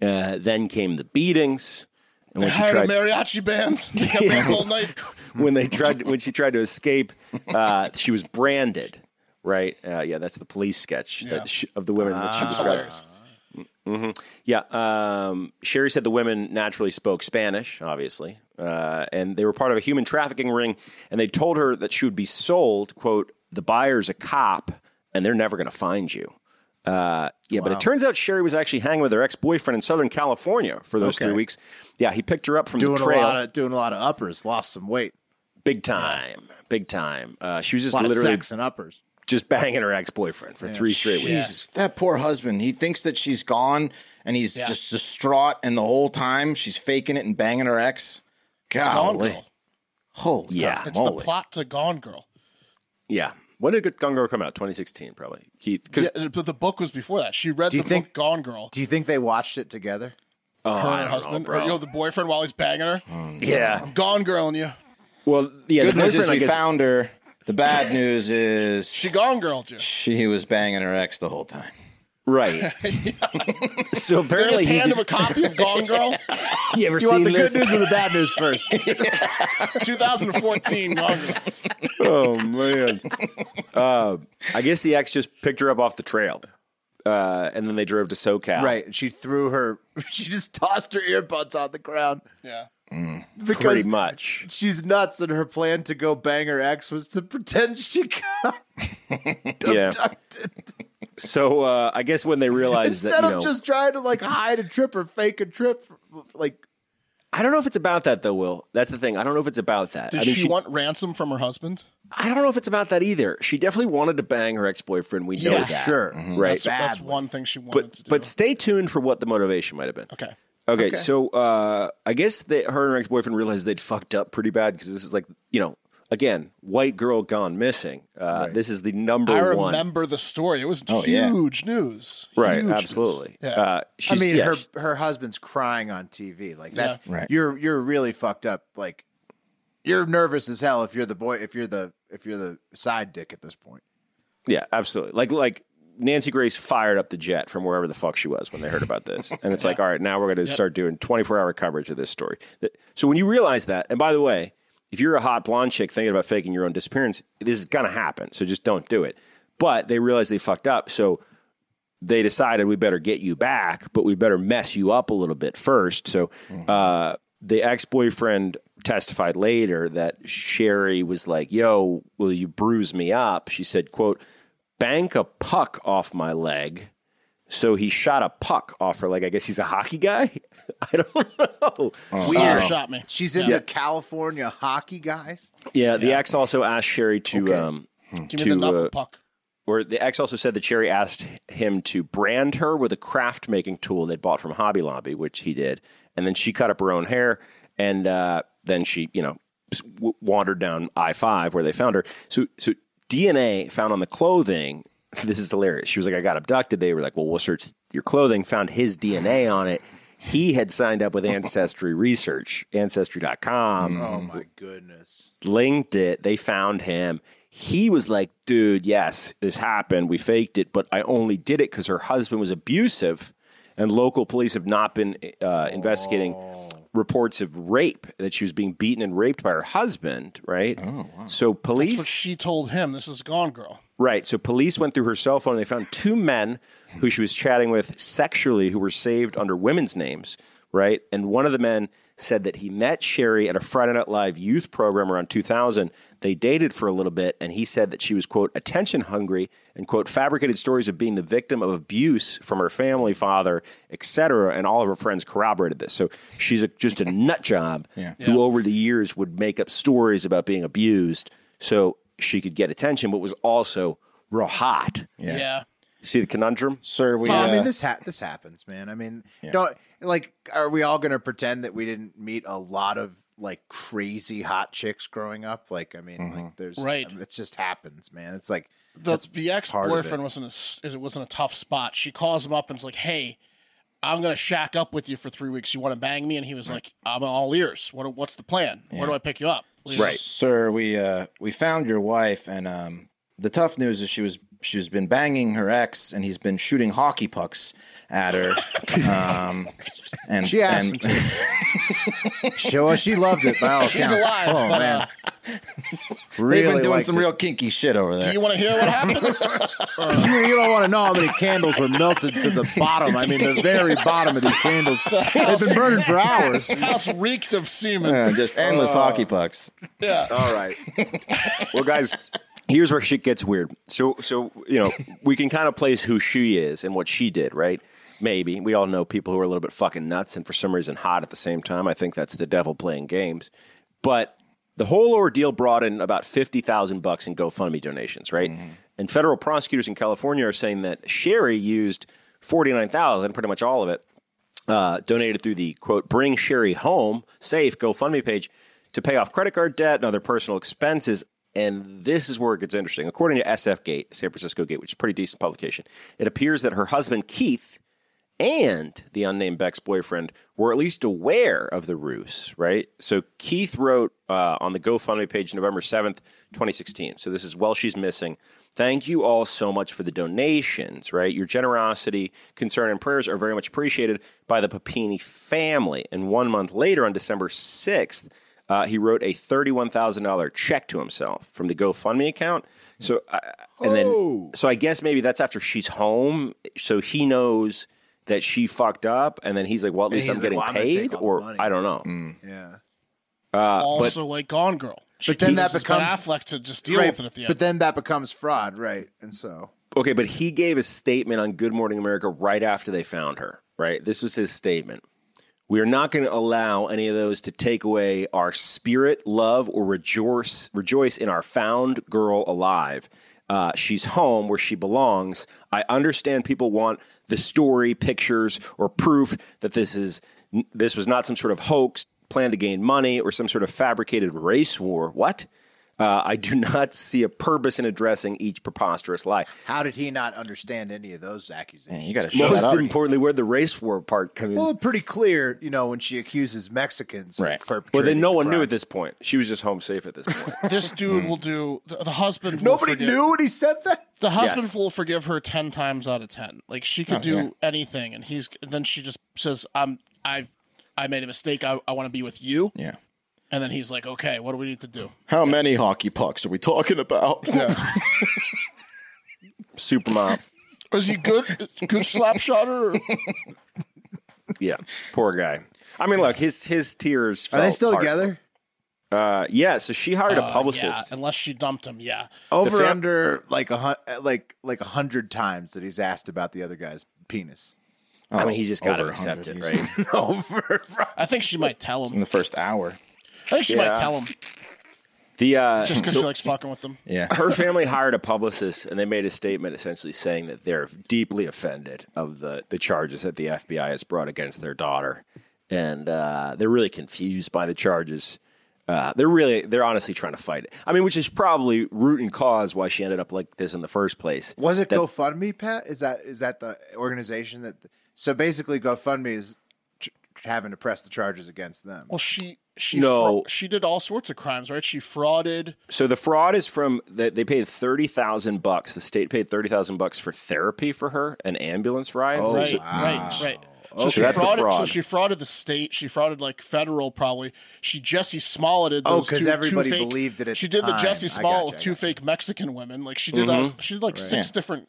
Uh, then came the beatings. And They when she hired tried, a mariachi band. Kept all night. when they tried, when she tried to escape, uh, she was branded. Right? Uh, yeah, that's the police sketch that she, of the women that she described. Hilarious. Yeah. Um, Sherri said the women naturally spoke Spanish, obviously, uh, and they were part of a human trafficking ring. And they told her that she would be sold. "quote The buyer's a cop, and they're never going to find you." Uh, yeah, but it turns out Sherri was actually hanging with her ex boyfriend in Southern California for those Okay. three weeks. Yeah, he picked her up from doing the a lot of doing a lot of uppers. Lost some weight. big time, big time. Uh, she was A just lot of literally sex and uppers. just banging her ex boyfriend for three straight weeks. That poor husband. He thinks that she's gone and he's Yeah. just distraught, and the whole time she's faking it and banging her ex. Gone Golly. Girl. Holy Yeah. It's moly. the plot to Gone Girl. Yeah. When did Gone Girl come out? 2016, probably. Keith, because Yeah, but the book was before that. She read Do you the think- book Gone Girl. Do you think they watched it together? oh, her and don't her know, husband, bro. or you know, the boyfriend while he's banging her. Mm. yeah. I'm gone, girl, and you. Well, yeah. Good the news is we guess, found her. The bad news is She gone, girl, you. she was banging her ex the whole time. Right. so They apparently just he hand just, him a copy of Gone Girl, you ever You want the this? good news or the bad news first? 2014 Gone Girl. oh man. Uh, I guess the ex just picked her up off the trail, uh, and then they drove to SoCal. right. She threw her. She just tossed her earbuds on the ground Yeah. Because Pretty much. she's nuts, and her plan to go bang her ex was to pretend she got Yeah. abducted So uh, I guess when they realized instead that you of know, just trying to like hide a trip or fake a trip. Like I don't know if it's about that though, Will. That's the thing. I don't know if it's about that. Did I mean, she, want ransom from her husband? I don't know if it's about that either. She definitely wanted to bang her ex boyfriend. We know Yeah. that. sure, Right. That's, that's one thing she wanted But to do. but stay tuned for what the motivation might have been. okay. Okay, so uh, I guess that her and her ex boyfriend realized they'd fucked up pretty bad because this is like you know again white girl gone missing. Uh, This is the number I one. remember the story. It was Oh, yeah. huge news. Right, Huge news. absolutely. Yeah. Uh, I mean, yeah, her she- her husband's crying on TV. Like that's Yeah. Right. You're you're really fucked up. Like you're nervous as hell if you're the boy if you're the if you're the side dick at this point. yeah, absolutely. Like like Nancy Grace fired up the jet from wherever the fuck she was when they heard about this, and it's like, all right, now we're going to start doing twenty four hour coverage of this story. So when you realize that, and by the way, if you're a hot blonde chick thinking about faking your own disappearance, this is going to happen. So just don't do it. But they realized they fucked up, so they decided we better get you back, but we better mess you up a little bit first. So uh, the ex boyfriend testified later that Sherri was like, "Yo, will you bruise me up?" She said, "quote Bank a puck off my leg." So he shot a puck off her leg. I guess he's a hockey guy. I don't know. Weird. shot me. She's into California hockey guys. Yeah, the ex also asked Sherri to Okay. um, Give me to the knuckle uh, puck. or the ex also said that Sherri asked him to brand her with a craft making tool they'd bought from Hobby Lobby, which he did, and then she cut up her own hair, and uh, then she, you know, wandered down I five where they found her. So, so DNA found on the clothing. This is hilarious. She was like, "I got abducted." They were like, "Well, we'll search your clothing." Found his DNA on it. He had signed up with Ancestry Research, Ancestry.com Oh my goodness. linked it. They found him. He was like, dude, yes, this happened. We faked it, but I only did it because her husband was abusive, and local police have not been uh, investigating reports of rape that she was being beaten and raped by her husband. Right. Oh, wow. So That's police. what she told him. This is Gone Girl. Right. So police went through her cell phone and they found two men who she was chatting with sexually who were saved under women's names. Right. And one of the men said that he met Sherri at a Friday Night Live youth program around 2000. They dated for a little bit and he said that she was, quote, attention hungry and, quote, fabricated stories of being the victim of abuse from her family, father, etc. And all of her friends corroborated this. So she's a, just a nut job who over the years would make up stories about being abused so she could get attention, but was also real hot. Yeah. See the conundrum? Sir, we. Well, I uh, mean, this ha- this happens, man. I mean, don't like. Are we all going to pretend that we didn't meet a lot of like crazy hot chicks growing up? Like, I mean, like there's Right. I mean, it just happens, man. It's like The, that's the ex boyfriend was in a s- it was in a tough spot. She calls him up and is like, "Hey, I'm gonna shack up with you for three weeks. You want to bang me?" And he was like, "I'm all ears. What what's the plan? Where do I pick you up?" Please. Sir, we uh we found your wife and um the tough news is she was she's been banging her ex and he's been shooting hockey pucks at her. um and She asked and, him to. she, well, she loved it by all She's accounts. alive, Oh but man, uh, really they've been doing liked some it. real kinky shit over there. do you want to hear what happened? you, you don't want to know how many candles were melted to the bottom. I mean, the very bottom of these candles. They've been burning for hours. the house reeked of semen. Yeah, just endless hockey pucks. Yeah. All right. well, guys, here's where shit gets weird. So, so you know, we can kind of place who she is and what she did, right? Maybe we all know people who are a little bit fucking nuts and for some reason hot at the same time. I think that's the devil playing games. But the whole ordeal brought in about fifty thousand bucks in GoFundMe donations, right? And federal prosecutors in California are saying that Sherri used forty nine thousand, pretty much all of it, uh, donated through the quote "Bring Sherri Home" safe GoFundMe page to pay off credit card debt and other personal expenses. And this is where it gets interesting. According to SF Gate, San Francisco Gate, which is a pretty decent publication, it appears that her husband Keith and the unnamed Beck's boyfriend were at least aware of the ruse, right? So Keith wrote uh, on the GoFundMe page November 7th, 2016. So this is Well She's Missing. Thank you all so much for the donations, right? Your generosity, concern, and prayers are very much appreciated by the Papini family. And one month later, on December 6th, uh, he wrote a $31,000 check to himself from the GoFundMe account. So, uh, and then, so I guess maybe that's after she's home. So he knows that she fucked up, and then he's like, "Well, at least I'm like, getting "Well, I'm paid," or money. I don't know. Yeah. also, like Gone Girl. She But then that becomes- Affleck to just deal Right, with it at the end. But then that becomes fraud, right? And so Okay, but he gave a statement on Good Morning America right after they found her. Right, this was his statement. We are not going to allow any of those to take away our spirit, love, or rejoice rejoice in our found girl alive. Uh, she's home where she belongs. I understand people want the story, pictures, or proof that this is this was not some sort of hoax plan to gain money or some sort of fabricated race war. What? Uh, I do not see a purpose in addressing each preposterous lie. how did he not understand any of those accusations? Man, you got to shut Most up. importantly, where'd the race war part come in? well, pretty clear, you know, when she accuses Mexicans Right. of well, then no the one knew at this point. She was just home safe at this point. this dude will do the, the husband. Nobody forgive- knew when he said that. The husband Yes. will forgive her ten times out of ten. Like she could do yeah. anything, and he's and then she just says, "I'm I've I made a mistake. I, I want to be with you." Yeah. And then he's like, "Okay, what do we need to do?" How many hockey pucks are we talking about? Yeah. Supermom. Is he good? good slap shotter? Yeah, poor guy. I mean, look, his his tears. Are they felt still hard. together? Uh, yeah. So she hired a Uh, yeah, publicist. unless she dumped him. Yeah. Over fam- under like a hun- like like a hundred times that he's asked about the other guy's penis. I mean, he's just got to over accept it, he's- right? Over. I think she might tell him. In the first hour. I think she Yeah. might tell him The uh, just because she likes fucking with them. Yeah. her family hired a publicist and they made a statement essentially saying that they're deeply offended of the, the charges that the FBI has brought against their daughter. And uh, they're really confused by the charges. Uh, they're really, they're honestly trying to fight it. I mean, which is probably root and cause why she ended up like this in the first place. Was it That- GoFundMe, Pat? Is that is that the organization that? So basically, GoFundMe is ch- having to press the charges against them. Well, she she No. fra- she did all sorts of crimes, right? She frauded. So the fraud is from that they paid thirty thousand bucks. The state paid thirty thousand bucks for therapy for her and ambulance rides. Oh, right, So- right, right. So Okay. she That's the frauded. So she frauded the state. She frauded like federal, probably. She Jesse Smolletted. Oh, those 'cause two- two everybody fake- believed it at She the did the time. Jesse I Smollett with two fake Mexican women. Like she did. Mm-hmm. Uh, she did like six different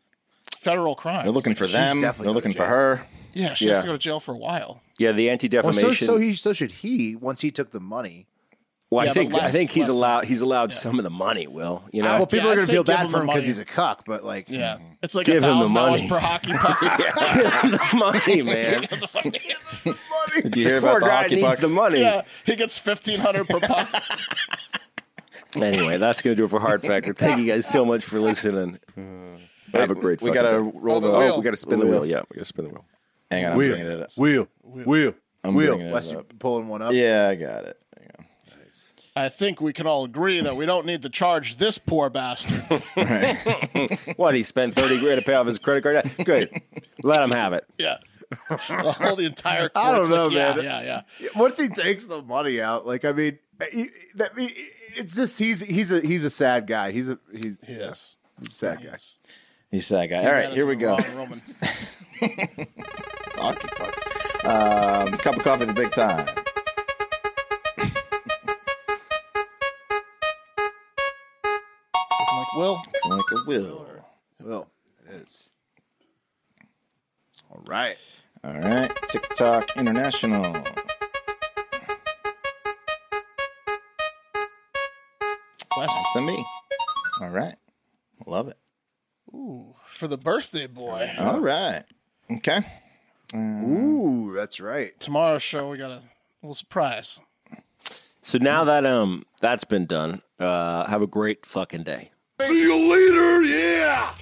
federal crimes. They're looking Like, for them. They're looking for her. Yeah, she has to go to jail for a while. Yeah, the anti Well, so, defamation. so he so should he once he took the money. Well, Yeah, I but think I less- think he's less- allowed he's allowed some of the money. Will you know? well, people yeah, are I'd going to say feel give bad him for the him because he's a cuck, but like, Yeah, hmm. it's like Give a him the thousand dollars money. per hockey puck. the money, man. Did you hear Poor about the guy hockey needs pucks? the money. yeah, he gets fifteen hundred per puck. Anyway, that's gonna do it for Hard Factor. Thank you guys so much for listening. Hmm. Have a great. We fucking gotta day. roll the. Oh, Oh, we gotta spin the wheel. Yeah, we gotta spin the wheel. Hang on, I'm bringing it up. wheel, wheel, I'm wheel. bringing it Wes, you up. pulling one up. Yeah, I got it. Hang on. I think we can all agree that we don't need to charge this poor bastard. What? He spent thirty grand to pay off his credit card. Yeah, Good. Let him have it. Yeah. The whole the entire I don't court's know, like, yeah, man. Yeah, yeah. Once he takes the money out, like I mean, he, that mean, it's just he's he's a he's a sad guy. He's a he's Yes. he's a sad guy. He's that guy. All right, here we go. Roman. Hockey pucks. Um, cup of coffee, the big time. like Will. It's like a will. Well, it is. All right. All right, TikTok International. Wes. That's me. All right, love it. Ooh, for the birthday boy. All right, okay. Ooh, that's right. Tomorrow's show we got a little surprise. So now that um that's been done, uh, have a great fucking day. See you later, yeah!